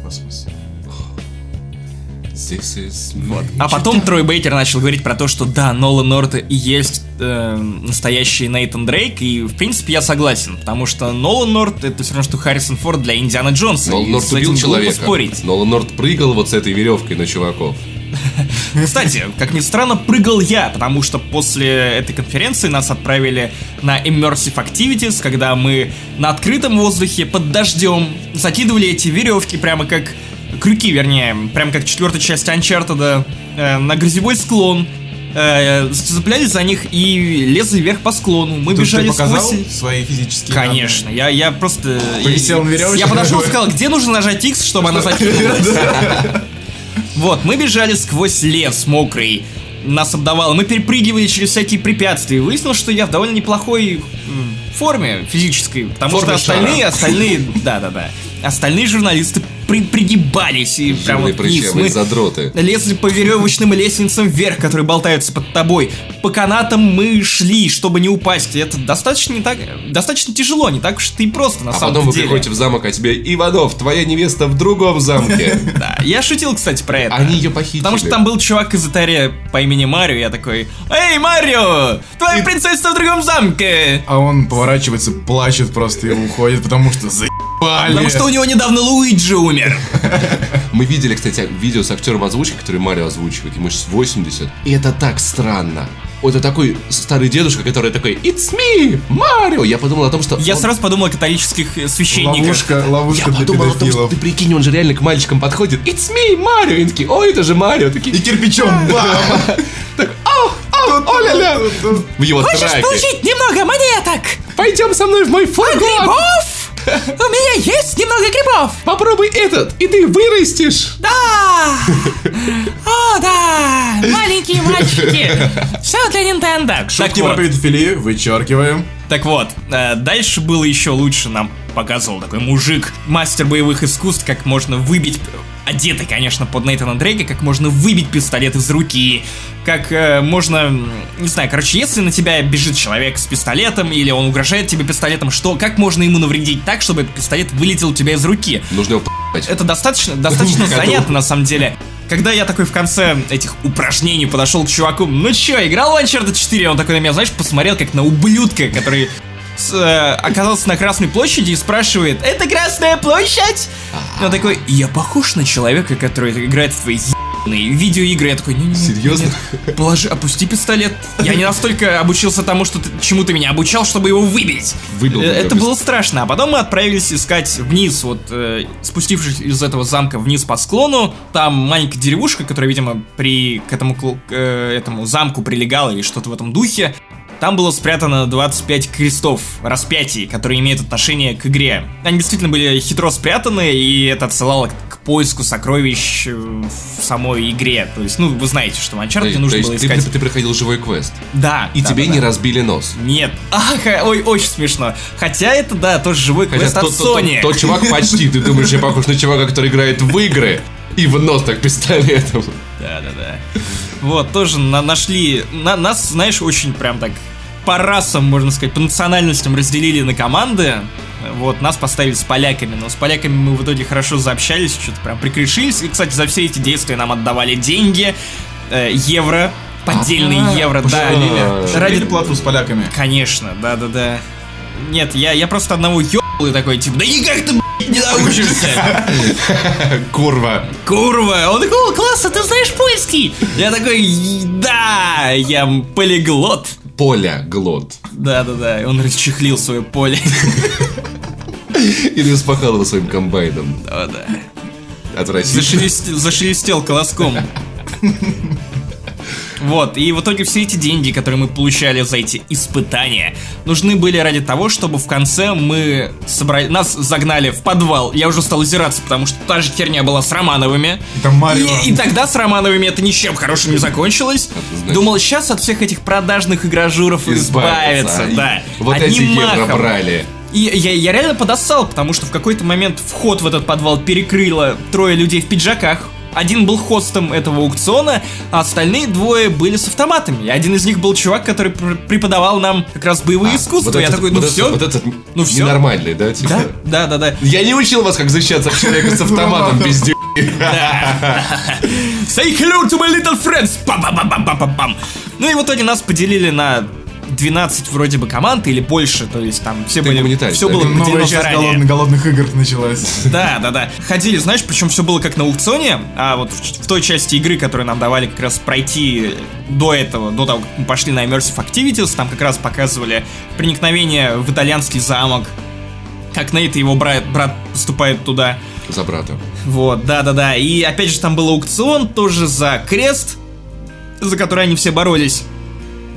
This is Вот. А потом Трой Бейкер начал говорить про то, что да, Нолан Норт и есть э, настоящий Нейтан Дрейк, и в принципе я согласен, потому что Нолан Норт это все равно, что Харрисон Форд для Индианы Джонса. Нолан Норт убил человека. спорить. Нолан Норт прыгал вот с этой веревкой на чуваков. Кстати, как ни странно, прыгал я, потому что после этой конференции нас отправили на Immersive Activities, когда мы на открытом воздухе под дождем закидывали эти веревки прямо как крюки, вернее, прямо как четвертая часть Uncharted э, на грязевой склон. э, зацеплялись за них и лезли вверх по склону. Мы Тут бежали ты показал сквозь... свои физические Конечно, я, я просто... Повисел на веревочке. Я подошел и сказал, где нужно нажать X, чтобы она закинулась. Вот, мы бежали сквозь лес мокрый. Нас обдавало, мы перепрыгивали через всякие препятствия. Выяснилось, что я в довольно неплохой форме физической. Потому Форме что остальные, шара. остальные, да-да-да. Остальные журналисты при- пригибались и прям вот вниз. Мы задроты. лезли по веревочным лестницам вверх, которые болтаются под тобой. По канатам мы шли, чтобы не упасть. И это достаточно не так, достаточно тяжело, не так уж это и просто на А самом потом вы деле. приходите в замок, а тебе Иванов, твоя невеста в другом замке. Да, я шутил, кстати, про это. Они ее похитили. Потому что там был чувак из Атария по имени Марио, я такой, Эй, Марио, твоя принцесса в другом замке! А он поворачивается, плачет просто и уходит, потому что заебали. Потому что у него недавно Луиджи умер. Мы видели, кстати, видео с актером озвучки, который Марио озвучивает, ему сейчас 80. И это так странно. Вот это такой старый дедушка, который такой «It's me, Марио!» Я подумал о том, что Я он- сразу подумал о католических э, священниках. Ловушка, ловушка Я подумал о том, что педофилов. ты прикинь, он же реально к мальчикам подходит «It's me, Марио!» И такие «Ой, это же Марио!» Такие И кирпичом бам! так «Ау, ау, о-ля-ля!» В его траке немного монеток? «Пойдем со мной в мой фургон! У меня есть немного грибов! Попробуй этот, и ты вырастешь!» Да! О, да! Маленькие мальчики! Все для Nintendo! Шутки про педофилию вычеркиваем. Так вот, э, дальше было еще лучше. Нам показывал такой мужик, мастер боевых искусств, как можно выбить, одетый, конечно, под Нейтана Дрейка, как можно выбить пистолет из руки, как э, можно, не знаю, короче, если на тебя бежит человек с пистолетом, или он угрожает тебе пистолетом, что, как можно ему навредить так, чтобы этот пистолет вылетел у тебя из руки? Нужно его. Это достаточно, достаточно занятно, на самом деле. Когда я такой в конце этих упражнений подошел к чуваку, ну чё, играл в Uncharted 4? Он такой на меня, знаешь, посмотрел как на ублюдка, который э, оказался на Красной площади и спрашивает, это Красная площадь? И он такой, я похож на человека, который играет в твои ебаные видеоигры. Я такой, не, не, Серьезно? Положи, опусти пистолет. Я не настолько обучился тому, что ты, чему ты меня обучал, чтобы его выбить. Выбил Э, Это было страшно. А потом мы отправились искать вниз, вот э, спустившись из этого замка вниз по склону. Там маленькая деревушка, которая, видимо, при к этому, к, э, этому замку прилегала или что-то в этом духе. Там было спрятано 25 крестов, распятий, которые имеют отношение к игре. Они действительно были хитро спрятаны, и это отсылало к поиску сокровищ э, в самой игре. То есть, ну, вы знаете, что в То Uncharted есть, нужно то было искать... ты, ты проходил живой квест. Да. И да, тебе да, не да. разбили нос. Нет. Ах, ой, очень смешно. Хотя это, да, тоже живой Хотя квест от тот, тот- Sony. тот чувак почти, ты думаешь, я похож на чувака, который играет в игры и в нос так пистолетом. Да, да, да. Вот, тоже на- нашли. на- нас, знаешь, очень прям так по расам, можно сказать, по национальностям разделили на команды. Вот, нас поставили с поляками, но с поляками мы в итоге хорошо заобщались, что-то прям прикрешились. И, кстати, за все эти действия нам отдавали деньги, э, евро, поддельные А, евро, да. Ради плату с поляками. Конечно, да-да-да. Нет, я, я просто одного ебал и такой, типа, да никак ты, блядь, не научишься. Курва. Курва! Он такой, о, классно, ты знаешь польский! Я такой, да, я полиглот. Поля, глот. Да-да-да, он расчехлил свое поле. Или распахал его своим комбайном. Да-да. Отвратительно. Зашелестел, зашелестел колоском. Вот, и в итоге все эти деньги, которые мы получали за эти испытания, нужны были ради того, чтобы в конце мы собрали... Нас загнали в подвал. Я уже стал озираться, потому что та же херня была с Романовыми. И там Марио. И, и тогда с Романовыми это ничем хорошим не закончилось. Думал, сейчас от всех этих продажных игражуров избавиться, Избавиться. да. Вот Одним эти евро махом. брали. И я, я реально подоссал, потому что в какой-то момент вход в этот подвал перекрыло трое людей в пиджаках. Один был хостом этого аукциона, а остальные двое были с автоматами. И один из них был чувак, который пр- преподавал нам как раз боевые искусства. А, Вот я этот- такой, ну вот этот- все. Вот этот Ну всё. ненормальный, да? Типа. Да, да, да, да. Я не учил вас, как защищаться от человека с автоматом, пиздец. Say hello to my little friends! Пам-пам-пам-пам-пам-пам. Ну и в итоге нас поделили на 12 вроде бы команд или больше, то есть там все Ты были, все да? было Новая часть голодных, голодных игр началась. Да, да, да. Ходили, знаешь, причем все было как на аукционе, а вот в, в той части игры, которую нам давали как раз пройти до этого, до того, как мы пошли на Immersive Activities, там как раз показывали проникновение в итальянский замок, как Нейт и его брат, брат поступают туда. За брата. Вот, да-да-да. И опять же там был аукцион, тоже за крест, за который они все боролись.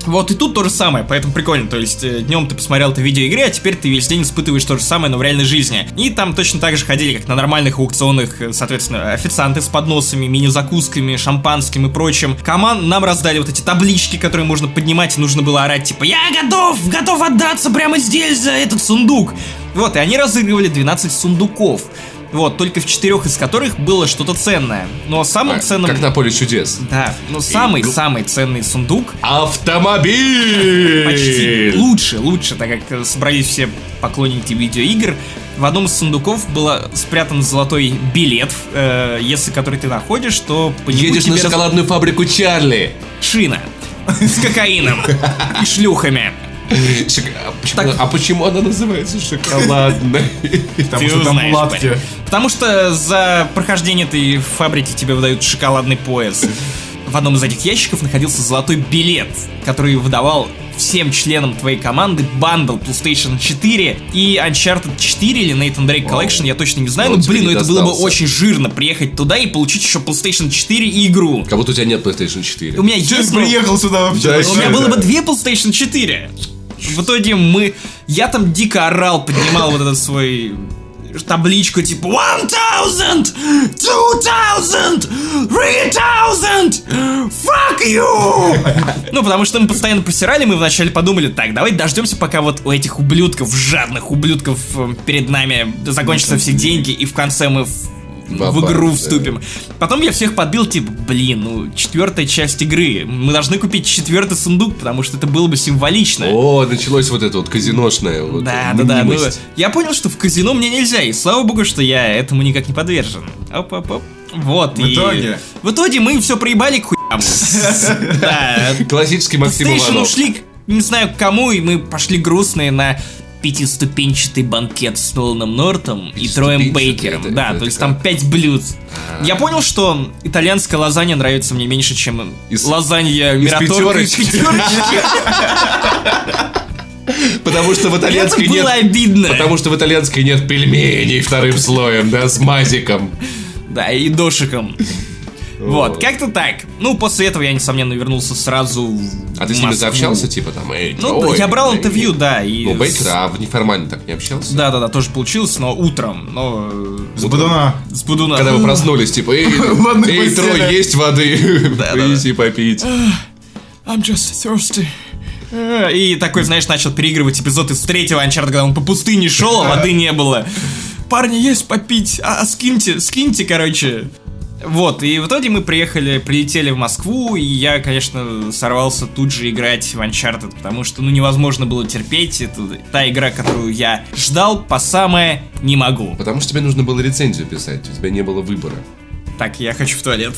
Вот и тут то же самое, поэтому прикольно. То есть днем ты посмотрел это видеоигре, а теперь ты весь день испытываешь то же самое, но в реальной жизни. И там точно так же ходили, как на нормальных аукционах, э, соответственно, официанты с подносами, мини-закусками, шампанским и прочим. Команд нам раздали вот эти таблички, которые можно поднимать, и нужно было орать, типа, я готов, готов отдаться прямо здесь за этот сундук. Вот, и они разыгрывали 12 сундуков. Вот, только в четырех из которых было что-то ценное. Но самым А, ценным... Как на поле чудес. Да, но самый-самый ценный сундук Автомобиль! Почти лучше, лучше, так как собрались все поклонники видеоигр. В одном из сундуков был спрятан золотой билет, э, если который ты находишь, то по нему Едешь на тебе раз- шоколадную фабрику Чарли. шина с кокаином и шлюхами. А почему, Так- а почему она называется шоколадной? Потому что там парень. Потому что за прохождение этой фабрики тебе выдают шоколадный пояс. В одном из этих ящиков находился золотой билет, который выдавал всем членам твоей команды бандл PlayStation 4 и Uncharted 4 или Nathan Drake Вау. Collection, я точно не знаю, но, тебе блин, ну это было бы очень жирно приехать туда и получить еще PlayStation 4 и игру. Как будто у тебя нет PlayStation 4. У меня Че есть... приехал сюда вообще? Да, У меня Да. было бы две PlayStation 4. В итоге мы... Я там дико орал, поднимал вот этот свой табличку типа One thousand, two thousand, three thousand, fuck you! Ну, потому что мы постоянно просирали, мы вначале подумали, так, давай дождемся, пока вот у этих ублюдков, жадных ублюдков э, перед нами закончатся все деньги, и в конце мы в игру вступим. Потом я всех подбил, типа, блин, ну, четвертая часть игры. Мы должны купить четвертый сундук, потому что это было бы символично. О, началось вот это вот казиношное. Вот, Да, да, да. Ну, я понял, что в казино мне нельзя, и слава богу, что я этому никак не подвержен. Оп-оп-оп. Вот. В и- итоге? В итоге мы все проебали к хуям. Да. Классический Максим Иванов. ушли, не знаю к кому, и мы пошли грустные на пятиступенчатый банкет с Ноланом Нортом и Троем Бейкером. это- да, это то есть как? там пять блюд. Я понял, что итальянская лазанья нравится мне меньше, чем Из- лазанья из Мираторга из пятерочки. пятерочки. Потому что в итальянской нет... обидно. Потому что в итальянской нет пельменей вторым слоем, да, с мазиком. Да, и дошиком. Вот, как-то так. Ну, после этого я, несомненно, вернулся сразу в А ты с ними Москву. заобщался, типа там, эй, Ну, ой, я брал эй, интервью, да, и... Ну, Бейкер, а в неформально так не общался? Да-да-да, тоже получилось, но утром, но... э, С Будуна. С Будуна. Когда вы проснулись, типа, эй, эй, постели. Трой, есть воды, принеси попить. I'm just thirsty. Э, И такой, знаешь, начал переигрывать эпизод из третьего Uncharted, когда он по пустыне шел, а воды не было. Парни, есть попить, а, а скиньте, скиньте, короче. Вот, и в итоге мы приехали, прилетели в Москву, и я, конечно, сорвался тут же играть в Uncharted, потому что, ну, невозможно было терпеть. Это та игра, которую я ждал по самое не могу. Потому что тебе нужно было рецензию писать, у тебя не было выбора. Так, я хочу в туалет.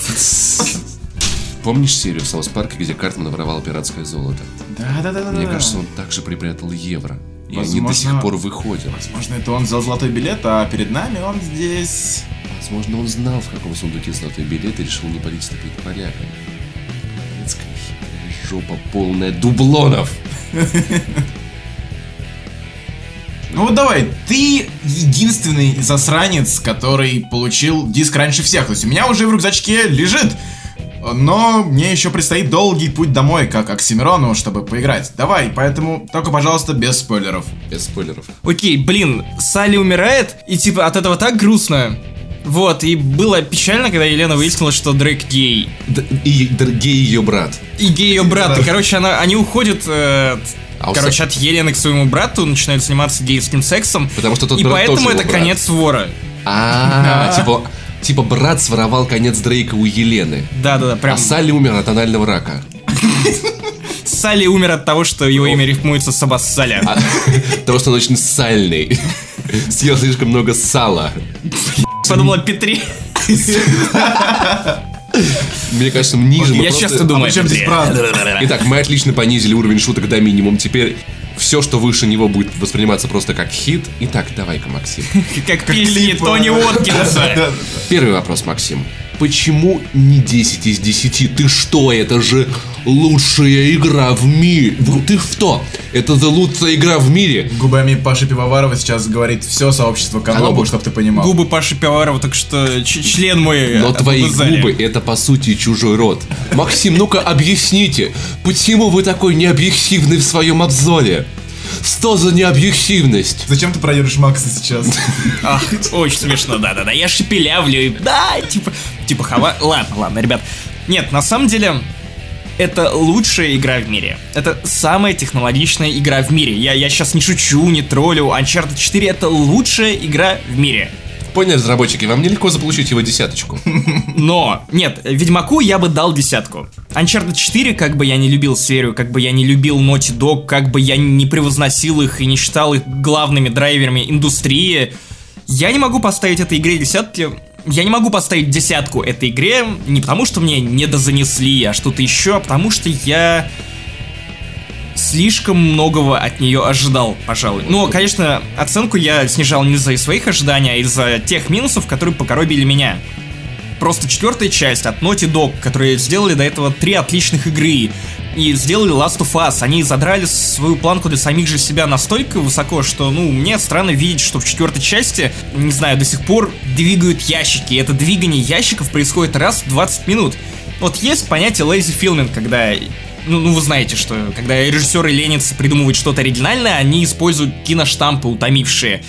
Помнишь серию в South Park е, где Картман воровал пиратское золото? Да, да, да, да. Мне да. кажется, он также припрятал евро. И они до Возможно- сих пор выходят. Возможно, это он взял золотой билет, а перед нами он здесь. Возможно, он знал, в каком сундуке золотой билет и решил не палить перед поляками. Немецкая хитрая жопа полная дублонов. Ну вот давай, ты единственный засранец, который получил диск раньше всех. То есть у меня уже в рюкзачке лежит. Но мне еще предстоит долгий путь домой, как Оксимирону, чтобы поиграть. Давай, поэтому только, пожалуйста, без спойлеров. Без спойлеров. Окей, блин, Салли умирает, и типа от этого так грустно. Вот, и было печально, когда Елена выяснила, что Дрейк гей. Д- и дорогие ее брат. И гей ее брат. И, короче, она, они уходят, э, А короче, от Елены к своему брату, начинают заниматься гейским сексом. Потому что тот И брат поэтому тоже это брат. конец вора. А, типа, типа брат своровал конец Дрейка у Елены. Да-да-да, прям. А Салли умер от анального рака. Салли умер от того, что его имя рифмуется с Абассаля. А, Потому что он очень сальный. Съел слишком много сала. Подумала о Петре. Мне кажется, ниже мы Я просто- часто думаю причем здесь правда? Итак, мы отлично понизили уровень шуток до минимум. Теперь все, что выше него, будет восприниматься просто как хит. Итак, давай-ка, Максим. Как песни клип, Тони. Уоткинса. Первый вопрос, Максим. Почему не 10 из 10? Ты что, это же лучшая игра в мире. Ну, Ты что? Это за лучшая игра в мире. Губами Паши Пивоварова сейчас говорит все сообщество Канобу, чтобы ты понимал. Губы Паши Пивоварова, так что ч- член мой Но твои губы это по сути чужой рот. Максим, ну-ка объясните, почему вы такой необъективный в своем обзоре? Что за необъективность? Зачем ты проверишь Макса сейчас? Ах, очень смешно, да-да-да. Я шепелявлю, и да, типа, типа хава... Ладно, ладно, ребят. Нет, на самом деле, это лучшая игра в мире. Это самая технологичная игра в мире. Я, я сейчас не шучу, не троллю. Uncharted 4 это лучшая игра в мире. Поняли, разработчики, вам нелегко заполучить его десяточку. Но, нет, Ведьмаку я бы дал десятку. Uncharted 4, как бы я не любил серию, как бы я не любил Naughty Dog, как бы я не превозносил их и не считал их главными драйверами индустрии, я не могу поставить этой игре десятки. Я не могу поставить десятку этой игре не потому, что мне недозанесли, а что-то еще, а потому что я слишком многого от нее ожидал, пожалуй. Но, конечно, оценку я снижал не из-за своих ожиданий, а из-за тех минусов, которые покоробили меня. Просто четвертая часть от Naughty Dog, которые сделали до этого три отличных игры и сделали Last of Us. Они задрали свою планку для самих же себя настолько высоко, что, ну, мне странно видеть, что в четвертой части, не знаю, до сих пор двигают ящики. И это двигание ящиков происходит раз в 20 минут. Вот есть понятие lazy filming, когда ну, ну, вы знаете, что когда режиссеры ленятся придумывать что-то оригинальное, они используют киноштампы утомившие.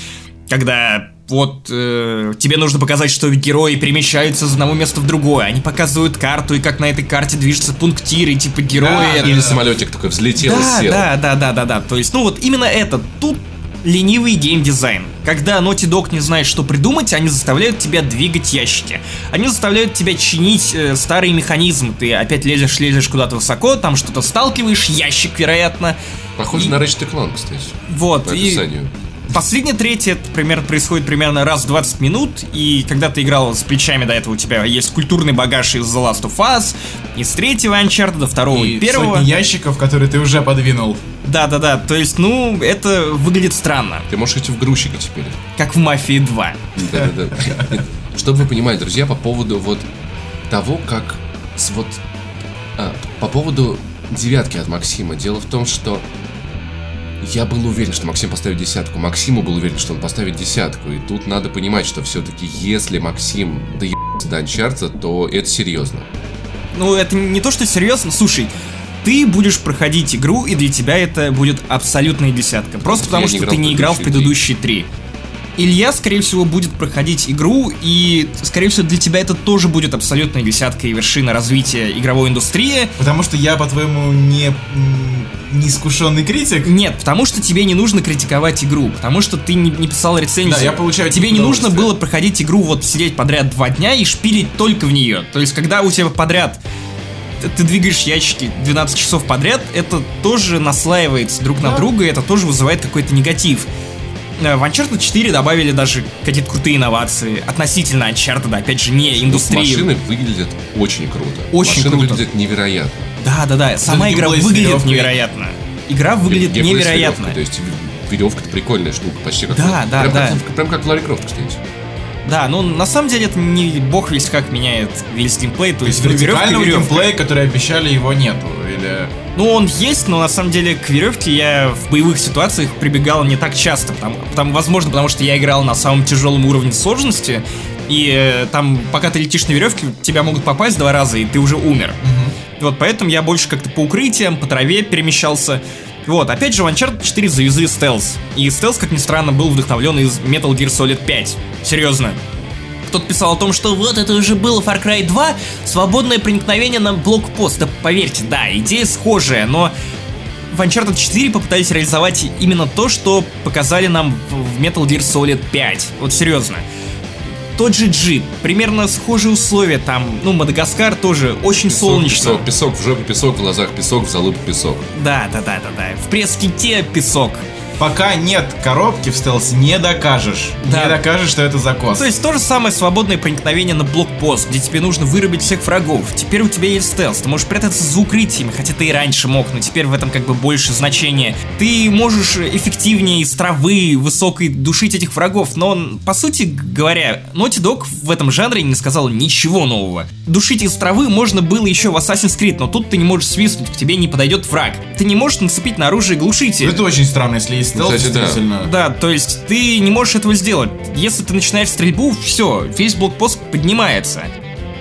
Когда вот э, тебе нужно показать, что герои перемещаются из одного места в другое. Они показывают карту, и как на этой карте движется пунктир, и типа герои... это- Или самолетик такой взлетел и да, сел. да, да, да, да, да. То есть, ну вот именно это. Тут ленивый геймдизайн. Когда Naughty Dog не знает, что придумать, они заставляют тебя двигать ящики. Они заставляют тебя чинить э, старые механизмы. Ты опять лезешь, лезешь куда-то высоко, там что-то сталкиваешь, ящик, вероятно. Похоже И- на Ratchet Clank, кстати. Вот. По и описанию. Последняя третья это примерно происходит примерно раз в 20 минут, и когда ты играл с плечами до этого, у тебя есть культурный багаж из The Last of Us, из третьего Uncharted, до второго и, И первого. сотни ящиков, которые ты уже подвинул. Да-да-да, то есть, ну, это выглядит странно, Ты можешь идти в грузчика теперь. как в Мафии 2. Да-да-да. Чтобы вы понимали, друзья, по поводу вот того, как с вот а, по поводу девятки от Максима. Дело в том, что я был уверен, что Максим поставит десятку. Максиму был уверен, что он поставит десятку. И тут надо понимать, что все-таки если Максим, добрался до Uncharted, то это серьезно. Ну, это не то, что серьезно. Слушай, ты будешь проходить игру, и для тебя это будет абсолютная десятка. Просто потому, Я не что ты не играл в предыдущие три. Илья, скорее всего, будет проходить игру, и, скорее всего, для тебя это тоже будет абсолютная десятка и вершина развития игровой индустрии. Потому что я, по-твоему, не неискушенный критик. Нет, потому что тебе не нужно критиковать игру, потому что ты не, не писал рецензию. Да, я получаю Тебе не нужно было проходить игру, вот сидеть подряд два дня и шпилить только в нее. То есть, когда у тебя подряд ты двигаешь ящики 12 часов подряд, это тоже наслаивается друг на Да. друга, и это тоже вызывает какой-то негатив. Э, В Uncharted 4 добавили даже какие-то крутые инновации относительно Uncharted, опять же, не индустрии. Машины выглядят очень круто. Очень Машины круто. выглядят невероятно. Да, да, да, сама игра выглядит невероятно. Игра выглядит Геймплей невероятно. веревкой, То есть веревка это прикольная штука, почти как Да, да, прям, да. Как, прям как Ларри Крофт, кстати. Да, ну на самом деле это не бог весь как меняет весь геймплей, то То есть есть вертикального веревка. геймплея, который обещали, его нету. Или... Ну он есть, но на самом деле к веревке я в боевых ситуациях прибегал не так часто, потому, потому- возможно, потому что я играл на самом тяжелом уровне сложности, и э, там, пока ты летишь на веревке, тебя могут попасть два раза, и ты уже умер. Вот поэтому я больше как-то по укрытиям, по траве перемещался. Вот, опять же, в Uncharted 4 завезли стелс. И стелс, как ни странно, был вдохновлен из Metal Gear Solid 5. Серьезно. Кто-то писал о том, что вот это уже было Far Cry 2, свободное проникновение на блокпост. Да поверьте, да, идея схожая, но в Uncharted 4 попытались реализовать именно то, что показали нам в Metal Gear Solid 5. Вот серьезно. Тот же джип, примерно схожие условия там, ну, Мадагаскар тоже очень Песок, солнечно. Песок, песок в жопе, песок в глазах, песок в залупе, песок. Да, да, да, да, да. В пресс-ките песок. Пока нет коробки в стелс, не докажешь. Да. Не докажешь, что это закос. То есть то же самое свободное проникновение на блокпост, где тебе нужно вырубить всех врагов. Теперь у тебя есть стелс, ты можешь прятаться за укрытиями, хотя ты и раньше мог, но теперь в этом как бы больше значения. Ты можешь эффективнее из травы высокой душить этих врагов, но по сути говоря, Naughty Dog в этом жанре не сказал ничего нового. Душить из травы можно было еще в Assassin's Creed, но тут ты не можешь свистнуть, к тебе не подойдет враг. Ты не можешь нацепить на оружие глушитель. Это очень странно, если есть стелс, Кстати, да. действительно. Да, то есть ты не можешь этого сделать. Если ты начинаешь стрельбу, все, весь блокпост поднимается.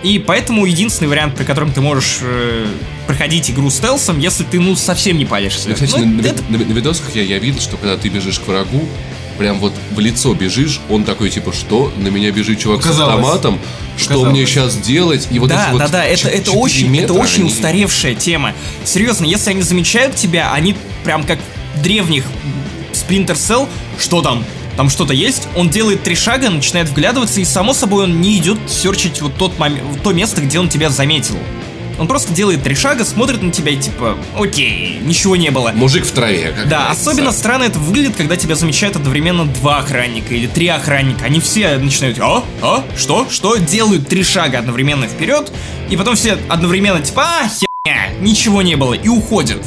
И поэтому единственный вариант, при котором ты можешь э, проходить игру стелсом, если ты, ну, совсем не палишься. Ну, кстати, Ну, на, это- на- на видосах я, я видел, что когда ты бежишь к врагу, прям вот в лицо бежишь, он такой типа, что? На меня бежит чувак Казалось. с автоматом, что Казалось. мне сейчас делать? И вот да, эти вот да, да, это, это очень, метра, это очень они- устаревшая тема. Серьезно, если они замечают тебя, они прям как в древних Splinter Cell, что там? Там что-то есть, он делает три шага, начинает вглядываться, и само собой он не идет серчить вот тот момент, то место, где он тебя заметил. Он просто делает три шага, смотрит на тебя и типа, окей, ничего не было. Мужик в траве. Как Да, говорится. особенно странно это выглядит, когда тебя замечают одновременно два охранника или три охранника. Они все начинают, а, а, что, что, делают три шага одновременно вперед, и потом все одновременно типа, а, херня, ничего не было, и уходят.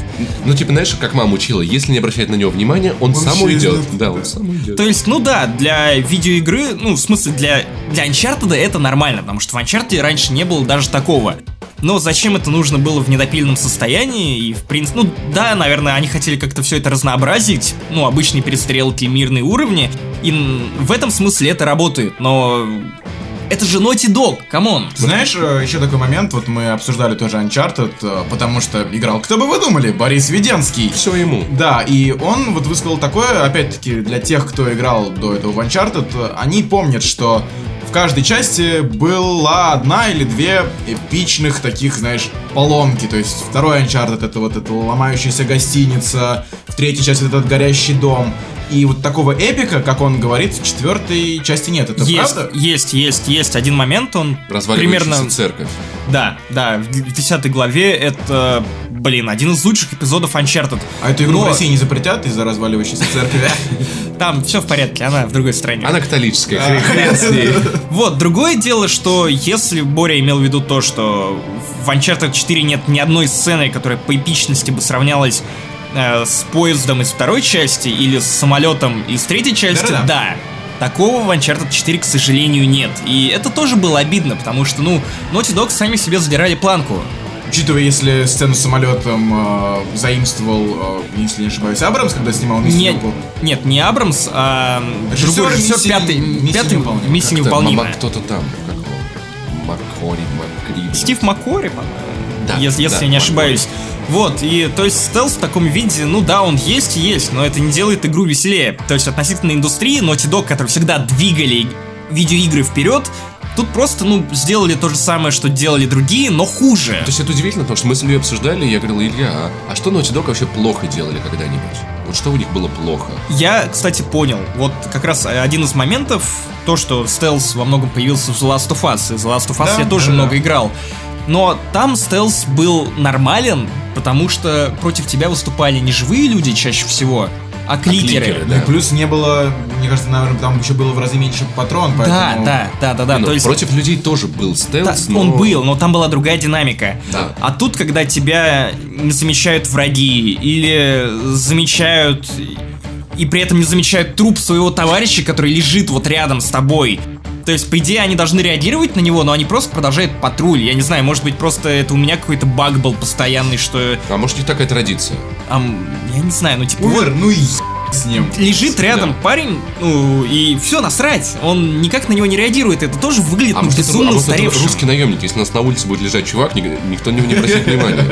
Ну, типа, знаешь, как мама учила, если не обращать на него внимания, он сам Вообще уйдет. Да, он сам уйдет. То есть, ну да, для видеоигры, ну, в смысле, для, для Uncharted это нормально, потому что в Uncharted раньше не было даже такого. Но зачем это нужно было в недопиленном состоянии? И, в принципе, ну да, наверное, они хотели как-то все это разнообразить. Ну, обычные перестрелки, мирные уровни. И в этом смысле это работает. Но это же Naughty Dog, come on. Знаешь, э, еще такой момент, вот мы обсуждали тоже Uncharted, э, потому что играл, кто бы вы думали, Борис Веденский. Все ему. Да, и он вот высказал такое, опять-таки, для тех, кто играл до этого в Uncharted, они помнят, что в каждой части была одна или две эпичных таких, знаешь, поломки. То есть второй Uncharted это вот эта ломающаяся гостиница, в третьей части этот горящий дом. И вот такого эпика, как он говорит, в четвертой части нет. Это есть, правда? есть, есть, есть один момент, он примерно... церковь. Да, да, в 10 главе это, блин, один из лучших эпизодов Uncharted. А эту игру Но в России не запретят из-за разваливающейся церкви? Там все в порядке, она в другой стране. Она католическая, хрен, хрен с ней. Вот, другое дело, что если Боря имел в виду то, что в Uncharted 4 нет ни одной сцены, которая по эпичности бы сравнялась э, с поездом из второй части или с самолетом из третьей части, Да-да-да. да. Такого в Uncharted 4, к сожалению, нет. И это тоже было обидно, потому что, ну, Naughty Dog сами себе задирали планку. Учитывая, если сцену с самолетом э, заимствовал, э, если не ошибаюсь, Абрамс, когда снимал миссию Нет, нет, не Абрамс, а Режиссер другой режиссер, миссии- пятый, миссии пятый невыполнима. миссия невыполнимая. Кто-то там. Как его? Маккори, Маккри. Стив Маккори, по-моему, Да, если, если да, я не Маккори. ошибаюсь. Вот, и то есть стелс в таком виде, ну да, он есть и есть, но это не делает игру веселее. То есть относительно индустрии, Naughty Dog, которые всегда двигали видеоигры вперед, тут просто, ну, сделали то же самое, что делали другие, но хуже. То есть это удивительно, потому что мы с Ильей обсуждали, и я говорил, Илья, а, а что Naughty Dog вообще плохо делали когда-нибудь? Вот что у них было плохо? Я, кстати, понял. Вот как раз э, один из моментов, то, что стелс во многом появился в The Last of Us. И The Last of Us Да, я тоже да, много играл. Но там стелс был нормален, потому что против тебя выступали не живые люди чаще всего, а кликеры. кликеры, Ну Да. и плюс не было, мне кажется, наверное, там еще было в разы меньше патрон, Да, поэтому... да, да, да, да. Ну, То есть Против людей тоже был да, стелс, но... он был, но там была другая динамика. Да. А тут, когда тебя не замечают враги или замечают и при этом не замечают труп своего товарища, который лежит вот рядом с тобой. То есть, по идее, они должны реагировать на него, но они просто продолжают патруль. Я не знаю, может быть, просто это у меня какой-то баг был постоянный, что... А может, у них такая традиция? ам, я не знаю, ну типа... Умер, ну и с ним. Лежит рядом Да. парень, ну, и все, насрать. Он никак на него не реагирует. Это тоже выглядит А ну, может, это, а безумно может, это устаревшим. русский наемник, если у нас на улице будет лежать чувак, ни- никто него не обратит внимания.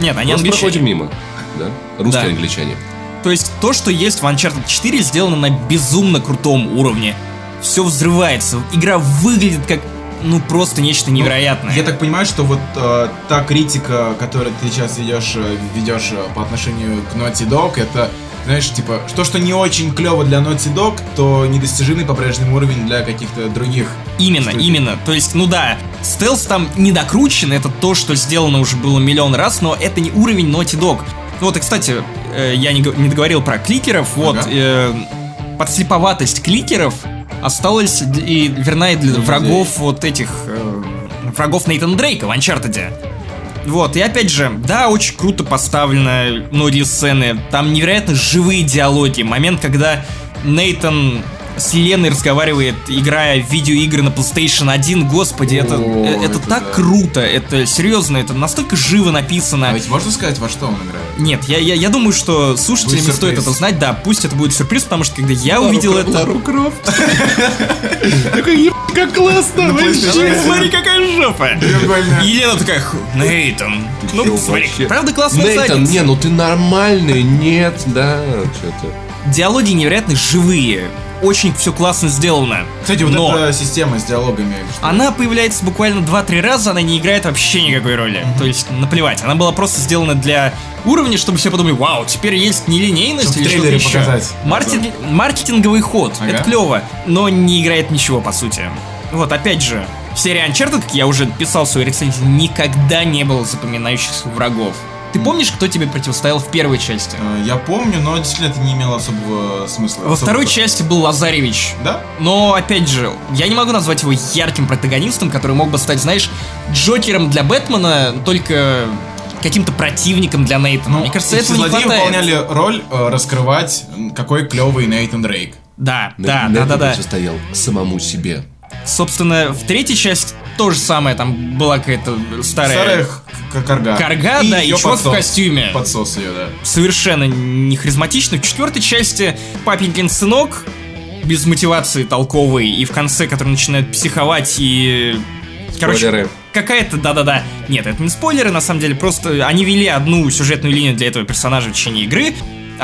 Нет, они Просто проходим мимо. Да? Русские Да. англичане. То есть то, что есть в Uncharted 4, сделано на безумно крутом уровне. Все взрывается. Игра выглядит как, ну, просто нечто невероятное. Я так понимаю, что вот э, та критика, которую ты сейчас ведешь, э, ведешь э, по отношению к Naughty Dog, это, знаешь, типа, то, что не очень клево для Naughty Dog, то недостижимый по-прежнему уровень для каких-то других. Именно, студий. именно. То есть, ну да, стелс там не докручен, это то, что сделано уже было миллион раз, но это не уровень Naughty Dog. Вот, и, кстати, э, я не, не договорил про кликеров, вот, Ага. э, подслеповатость кликеров осталась д- и верна и для Людей. врагов вот этих, э, врагов Нейтан Дрейка в Uncharted. Вот, и опять же, да, очень круто поставлено многие сцены. Там невероятно живые диалоги. Момент, когда Нейтан с Леной разговаривает, играя в видеоигры на PlayStation 1. Господи, это, О, э, это это так да. круто, это серьезно, это настолько живо написано. А ведь можно сказать, во что он играет? Нет, я, я, я думаю, что слушателям не стоит это знать. Да, пусть это будет сюрприз, потому что когда я увидел это... Лару Крофт. Такой, «Еб, как классно! вообще!» Смотри, какая жопа! И Елена такая, «Ху, Нейтан. Ну, смотри, правда классная Нейтан, не, ну ты нормальный, нет, да, что-то. Диалоги невероятно живые. Очень все классно сделано. Кстати, вот Но эта система с диалогами. что- она появляется буквально 2-3 раза, она не играет вообще никакой роли. То есть, наплевать. Она была просто сделана для уровня, чтобы все подумали, вау, теперь есть нелинейность или что-то еще. показать. Маркетинг- Маркетинговый ход. Ага. Это клево, но не играет ничего, по сути. Вот, опять же, в серии Uncharted, как я уже писал в своей рецензии, никогда не было запоминающихся врагов. Ты помнишь, кто тебе противостоял в первой части? Э, Я помню, но действительно это не имело особого смысла. Во Особого- второй части был Лазаревич. Да? Но, опять же, я не могу назвать его ярким протагонистом, который мог бы стать, знаешь, Джокером для Бэтмена, только каким-то противником для Нейтана. Мне кажется, этого не хватает. выполняли роль э, раскрывать, какой клевый Нейтан Дрейк. Да, Не- да, да, Нейтан да, да. противостоял самому себе. Собственно, в третьей части то же самое, там была какая-то старая... Старая карга. Карга, да, и чувак в подсос. костюме. Подсос ее, да. совершенно не харизматично. В четвертой части папенькин сынок без мотивации толковый и в конце, который начинает психовать и... Спойлеры. какая-то, да-да-да. Нет, это не спойлеры, на самом деле, просто они вели одну сюжетную линию для этого персонажа в течение игры,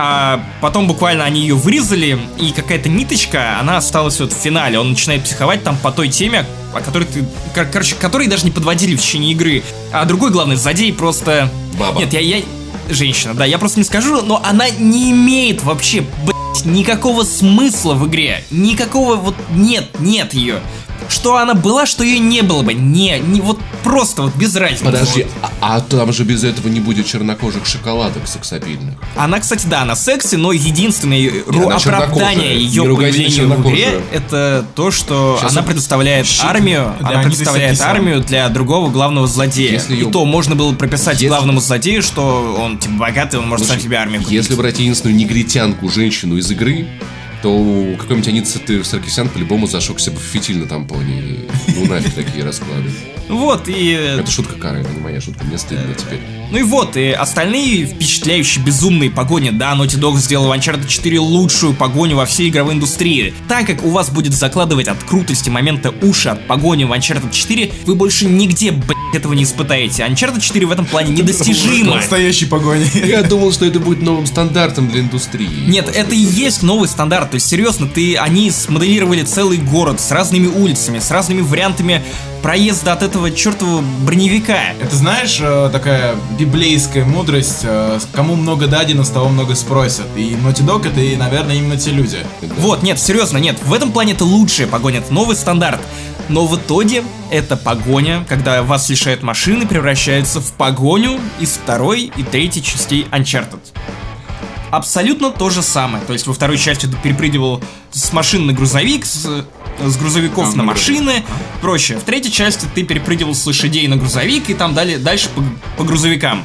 а потом буквально они ее вырезали, и какая-то ниточка, она осталась вот в финале. Он начинает психовать там по той теме, о которой ты... кор- Короче, которые даже не подводили в течение игры. А другой главный злодей просто... Баба. Нет, я, я... Женщина, да, я просто не скажу, но она не имеет вообще, блядь, никакого смысла в игре. Никакого вот нет, нет ее. Что она была, что ее не было бы. Не, не вот просто вот без разницы. Подожди, Вот. а, а там же без этого не будет чернокожих шоколадок сексапильных. Она, кстати, да, она секси, но единственное ру- она оправдание ее появлению в игре это то, что Сейчас она он- предоставляет щит армию, для она предоставляет антисексизма. армию для другого главного злодея. Если И ее- то можно было прописать Если- главному злодею, что он типа богатый, он может сам Слушай, себе армию купить. Если брать единственную негритянку, женщину из игры, то какой-нибудь Анита Саркисян по-любому зашелся бы в фитиль на тампоне. И, Ну нафиг такие расклады. Вот, и... Это шутка Кары, это не моя шутка, мне стыдно теперь. Ну и вот, и остальные впечатляющие безумные погони. Да, Naughty Dog сделал в Uncharted 4 лучшую погоню во всей игровой индустрии. Так как у вас будет закладывать от крутости момента уши от погони в Uncharted 4, вы больше нигде, блядь, этого не испытаете. Uncharted 4 в этом плане недостижимо. Настоящей погони. Я думал, что это будет новым стандартом для индустрии. Нет, это и есть новый стандарт. То есть, серьезно, ты, они смоделировали целый город с разными улицами, с разными вариантами проезда от этого чертового броневика. Это знаешь, э, такая библейская мудрость, э, кому много дадено, с того много спросят. И Naughty Dog это, и, наверное, именно те люди. Вот, нет, серьезно, нет, в этом плане это лучшая погоня, это новый стандарт. Но в итоге эта погоня, когда вас лишают машины, превращается в погоню из второй и третьей частей Uncharted. Абсолютно то же самое. То есть во второй части ты перепрыгивал с машин на грузовик, с, с грузовиков на машины, проще. В третьей части ты перепрыгивал с лошадей на грузовик и там далее, дальше по, по грузовикам.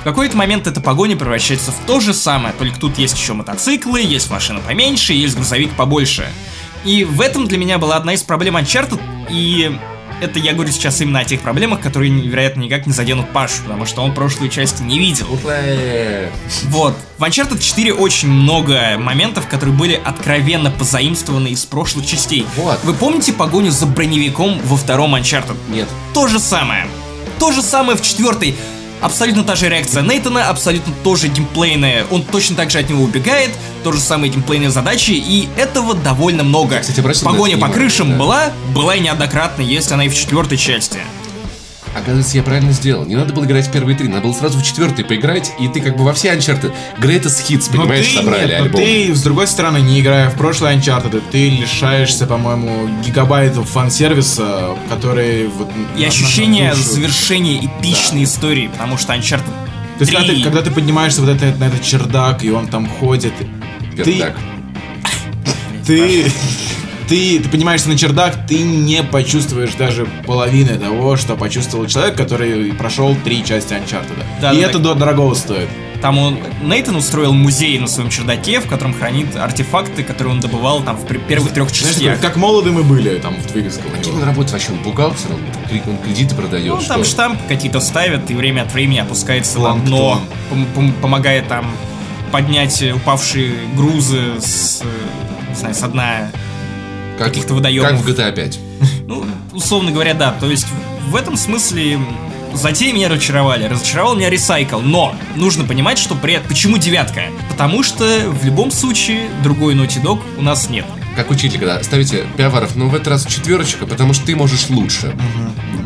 В какой-то момент эта погоня превращается в то же самое, только тут есть еще мотоциклы, есть машина поменьше, есть грузовик побольше. И в этом для меня была одна из проблем Uncharted, и это я говорю сейчас именно о тех проблемах, которые, вероятно, никак не заденут Пашу, потому что он прошлую часть не видел. Вот. В Uncharted 4 очень много моментов, которые были откровенно позаимствованы из прошлых частей. Вот. Вы помните погоню за броневиком во втором Uncharted? Нет. То же самое. То же самое в четвертой. Абсолютно та же реакция Нейтана, абсолютно тоже геймплейная. Он точно так же от него убегает, то же самое геймплейные задачи, и этого довольно много. Кстати, Погоня по крышам да. была, была и неоднократно, есть она и в четвертой части. Оказывается, я правильно сделал. Не надо было играть в первые три, надо было сразу в четвертый поиграть, и ты как бы во все Uncharted Greatest Hits, Но понимаешь, ты, собрали нет, но альбом. ты, с другой стороны, не играя в прошлый Uncharted, ты лишаешься, по-моему, гигабайтов фан-сервиса, который... Вот, И на- ощущение на душу. завершения эпичной истории, потому что Uncharted То есть, когда 3 ты, когда ты поднимаешься вот это, на этот чердак, и он там ходит, ты, Пердак. Ты, ты, поднимаешься на чердак, ты не почувствуешь даже половины того, что почувствовал человек, который прошел три части Uncharted. Да, и да, это так. до- дорогого стоит. Там он, Нейтан устроил музей на своем чердаке, в котором хранит артефакты, которые он добывал там в первых трех Знаешь, частях. как молоды мы были там в у Каким он работает вообще? Он бухгалтером? Он кредиты продает? Ну, что? там штамп какие-то ставят, и время от времени опускается на дно, пом- пом- помогая там поднять упавшие грузы с, э, не знаю, с дна каких-то водоемов. Как в GTA 5. Ну, условно говоря, да. То есть в этом смысле затеи меня разочаровали. Разочаровал меня ресайкл. Но нужно понимать, что при... почему девятка? Потому что в любом случае другой Naughty Dog у нас нет. Как учитель, когда ставите пиаваров, но в этот раз четверочка, потому что ты можешь лучше.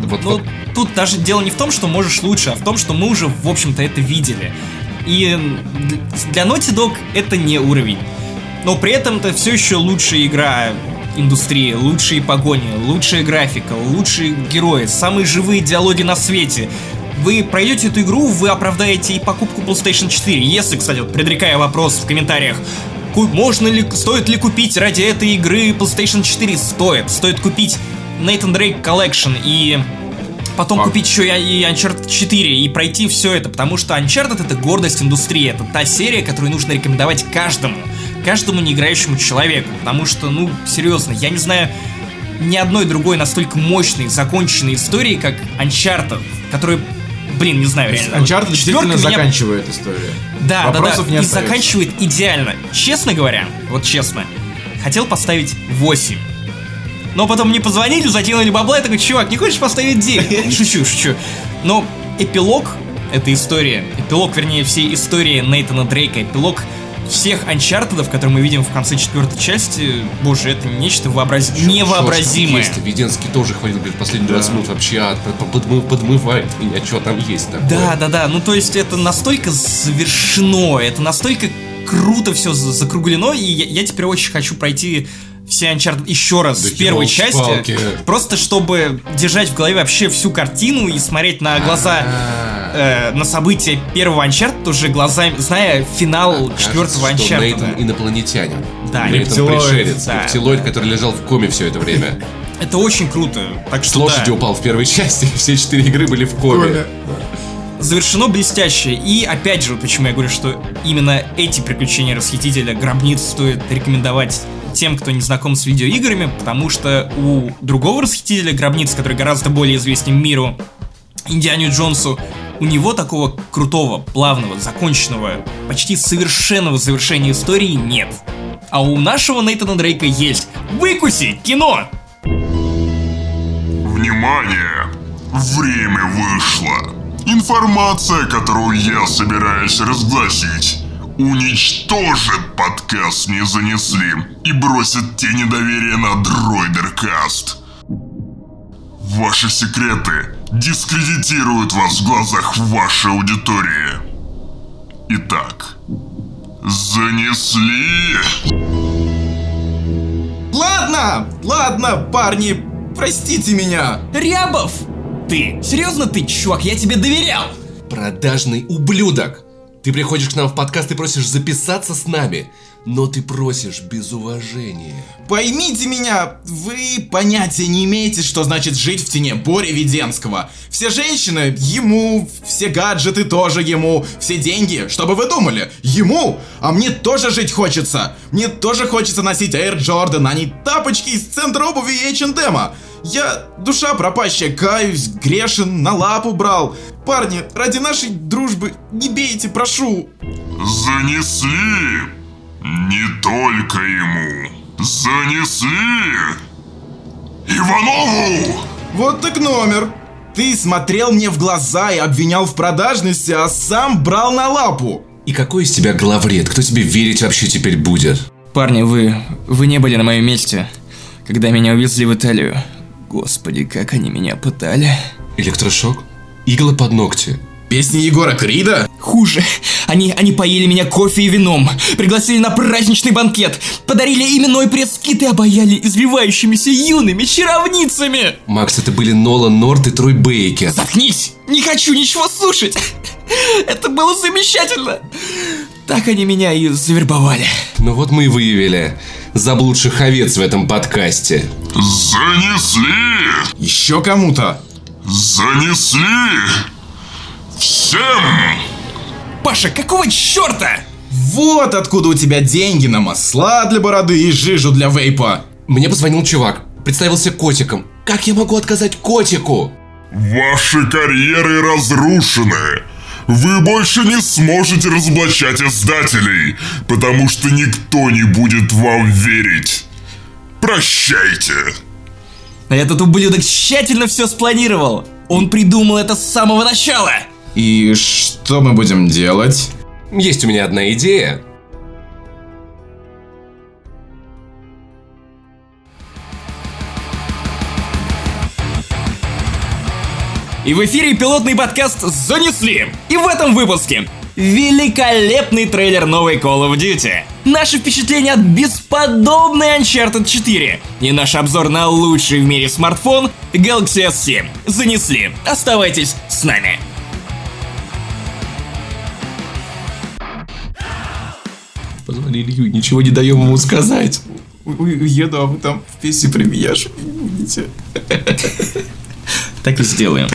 Вот, Ну, вот. тут даже дело не в том, что можешь лучше, а в том, что мы уже, в общем-то, это видели. И для Naughty Dog это не уровень. Но при этом это все еще лучшая игра индустрии, лучшие погони, лучшая графика, лучшие герои, самые живые диалоги на свете. Вы пройдете эту игру, вы оправдаете и покупку PlayStation 4. Если, кстати, вот предрекая вопрос в комментариях, можно ли, стоит ли купить ради этой игры PlayStation 4? Стоит. Стоит купить Nathan Drake Collection и потом Факт. купить еще и Uncharted 4 и пройти все это, потому что Uncharted это гордость индустрии, это та серия, которую нужно рекомендовать каждому, каждому неиграющему человеку, потому что, ну, серьезно, я не знаю ни одной другой настолько мощной, законченной истории, как Uncharted, которая, блин, не знаю, реально. Uncharted Четвёрка действительно меня- заканчивает историю. Да, Вопросов да, не да, и остается. заканчивает идеально. Честно говоря, вот честно, хотел поставить 8. Но потом мне позвонили, закинули бабла, и такой, чувак, не хочешь поставить 9? Шучу, шучу. Но эпилог этой истории, эпилог, вернее, всей истории Нейтана Дрейка, эпилог всех анчартедов, которые мы видим в конце четвертой части, боже, это нечто вообраз... невообразимое. Есть, Веденский тоже хвалил, говорит, последние 20 минут вообще подмы- подмывает меня, что там есть такое. Да, да, да. Ну, то есть это настолько завершено, это настолько круто все закруглено, и я, я теперь очень хочу пройти все Uncharted еще раз Да с первой части, ёлки-палки. просто чтобы держать в голове вообще всю картину и смотреть на глаза, А, э, на события первого Uncharted уже глазами, зная финал кажется, четвертого что Нейтан Uncharted. инопланетянин. Да, Нейтан рептилоид, пришелец, да. рептилоид, который лежал в коме все это время. Это очень круто. Так С что лошади да. упал в первой части, все четыре игры были в коме. завершено блестяще. И опять же, почему я говорю, что именно эти приключения расхитителя гробниц стоит рекомендовать тем, кто не знаком с видеоиграми, потому что у другого расхитителя гробниц, который гораздо более известен миру, Индиану Джонсу, у него такого крутого, плавного, законченного, почти совершенного завершения истории нет. А у нашего Нейтана Дрейка есть. Выкуси! Кино! Внимание! Время вышло. Информация, которую я собираюсь разгласить, уничтожит подкаст «Не занесли» и бросит тень недоверия на Дройдеркаст. Ваши секреты дискредитируют вас в глазах вашей аудитории. Итак, занесли... Ладно, ладно, парни, простите меня. Рябов! Ты! Серьезно ты, чувак, я тебе доверял! Продажный ублюдок! Ты приходишь к нам в подкаст и просишь записаться с нами, но ты просишь без уважения. Поймите меня, вы понятия не имеете, что значит жить в тени Бори Веденского. Все женщины ему, все гаджеты тоже ему, все деньги, что бы вы думали, ему, а мне тоже жить хочется. Мне тоже хочется носить Air Jordan, а не тапочки из центра обуви и H&M. Я душа пропащая, каюсь, грешен, на лапу брал. Парни, ради нашей дружбы не бейте, прошу. Занесли! Не только ему. Занесли! Иванову! Вот так номер. Ты смотрел мне в глаза и обвинял в продажности, а сам брал на лапу. И какой из тебя главред? Кто тебе верить вообще теперь будет? Парни, вы... вы не были на моем месте, когда меня увезли в Италию. Господи, как они меня пытали. Электрошок? Иглы под ногти? Песни Егора Крида? Хуже. Они, они поили меня кофе и вином, пригласили на праздничный банкет, подарили именной пресс-кит и обаяли извивающимися юными чаровницами. Макс, это были Нолан Норт и Трой Бейкер. Заткнись! Не хочу ничего слушать! Это было замечательно! Так они меня и завербовали. Ну вот мы и выявили заблудших овец в этом подкасте. Занесли! Еще кому-то? Занесли! Всем! Паша, какого черта? Вот откуда у тебя деньги на масла для бороды и жижу для вейпа. Мне позвонил чувак, представился котиком. Как я могу отказать котику? Ваши карьеры разрушены. Вы больше не сможете разоблачать издателей, потому что никто не будет вам верить. Прощайте. А Этот ублюдок тщательно все спланировал. Он придумал это с самого начала. И что мы будем делать? Есть у меня одна идея. И в эфире пилотный подкаст «Занесли». И в этом выпуске великолепный трейлер новой Call of Duty, наши впечатления от бесподобной Uncharted 4 и наш обзор на лучший в мире смартфон Galaxy S7. Занесли. Оставайтесь с нами. Позвони Илью, ничего не даем ему сказать. Уеду, а вы там в песне премьер будете. Так и сделаем.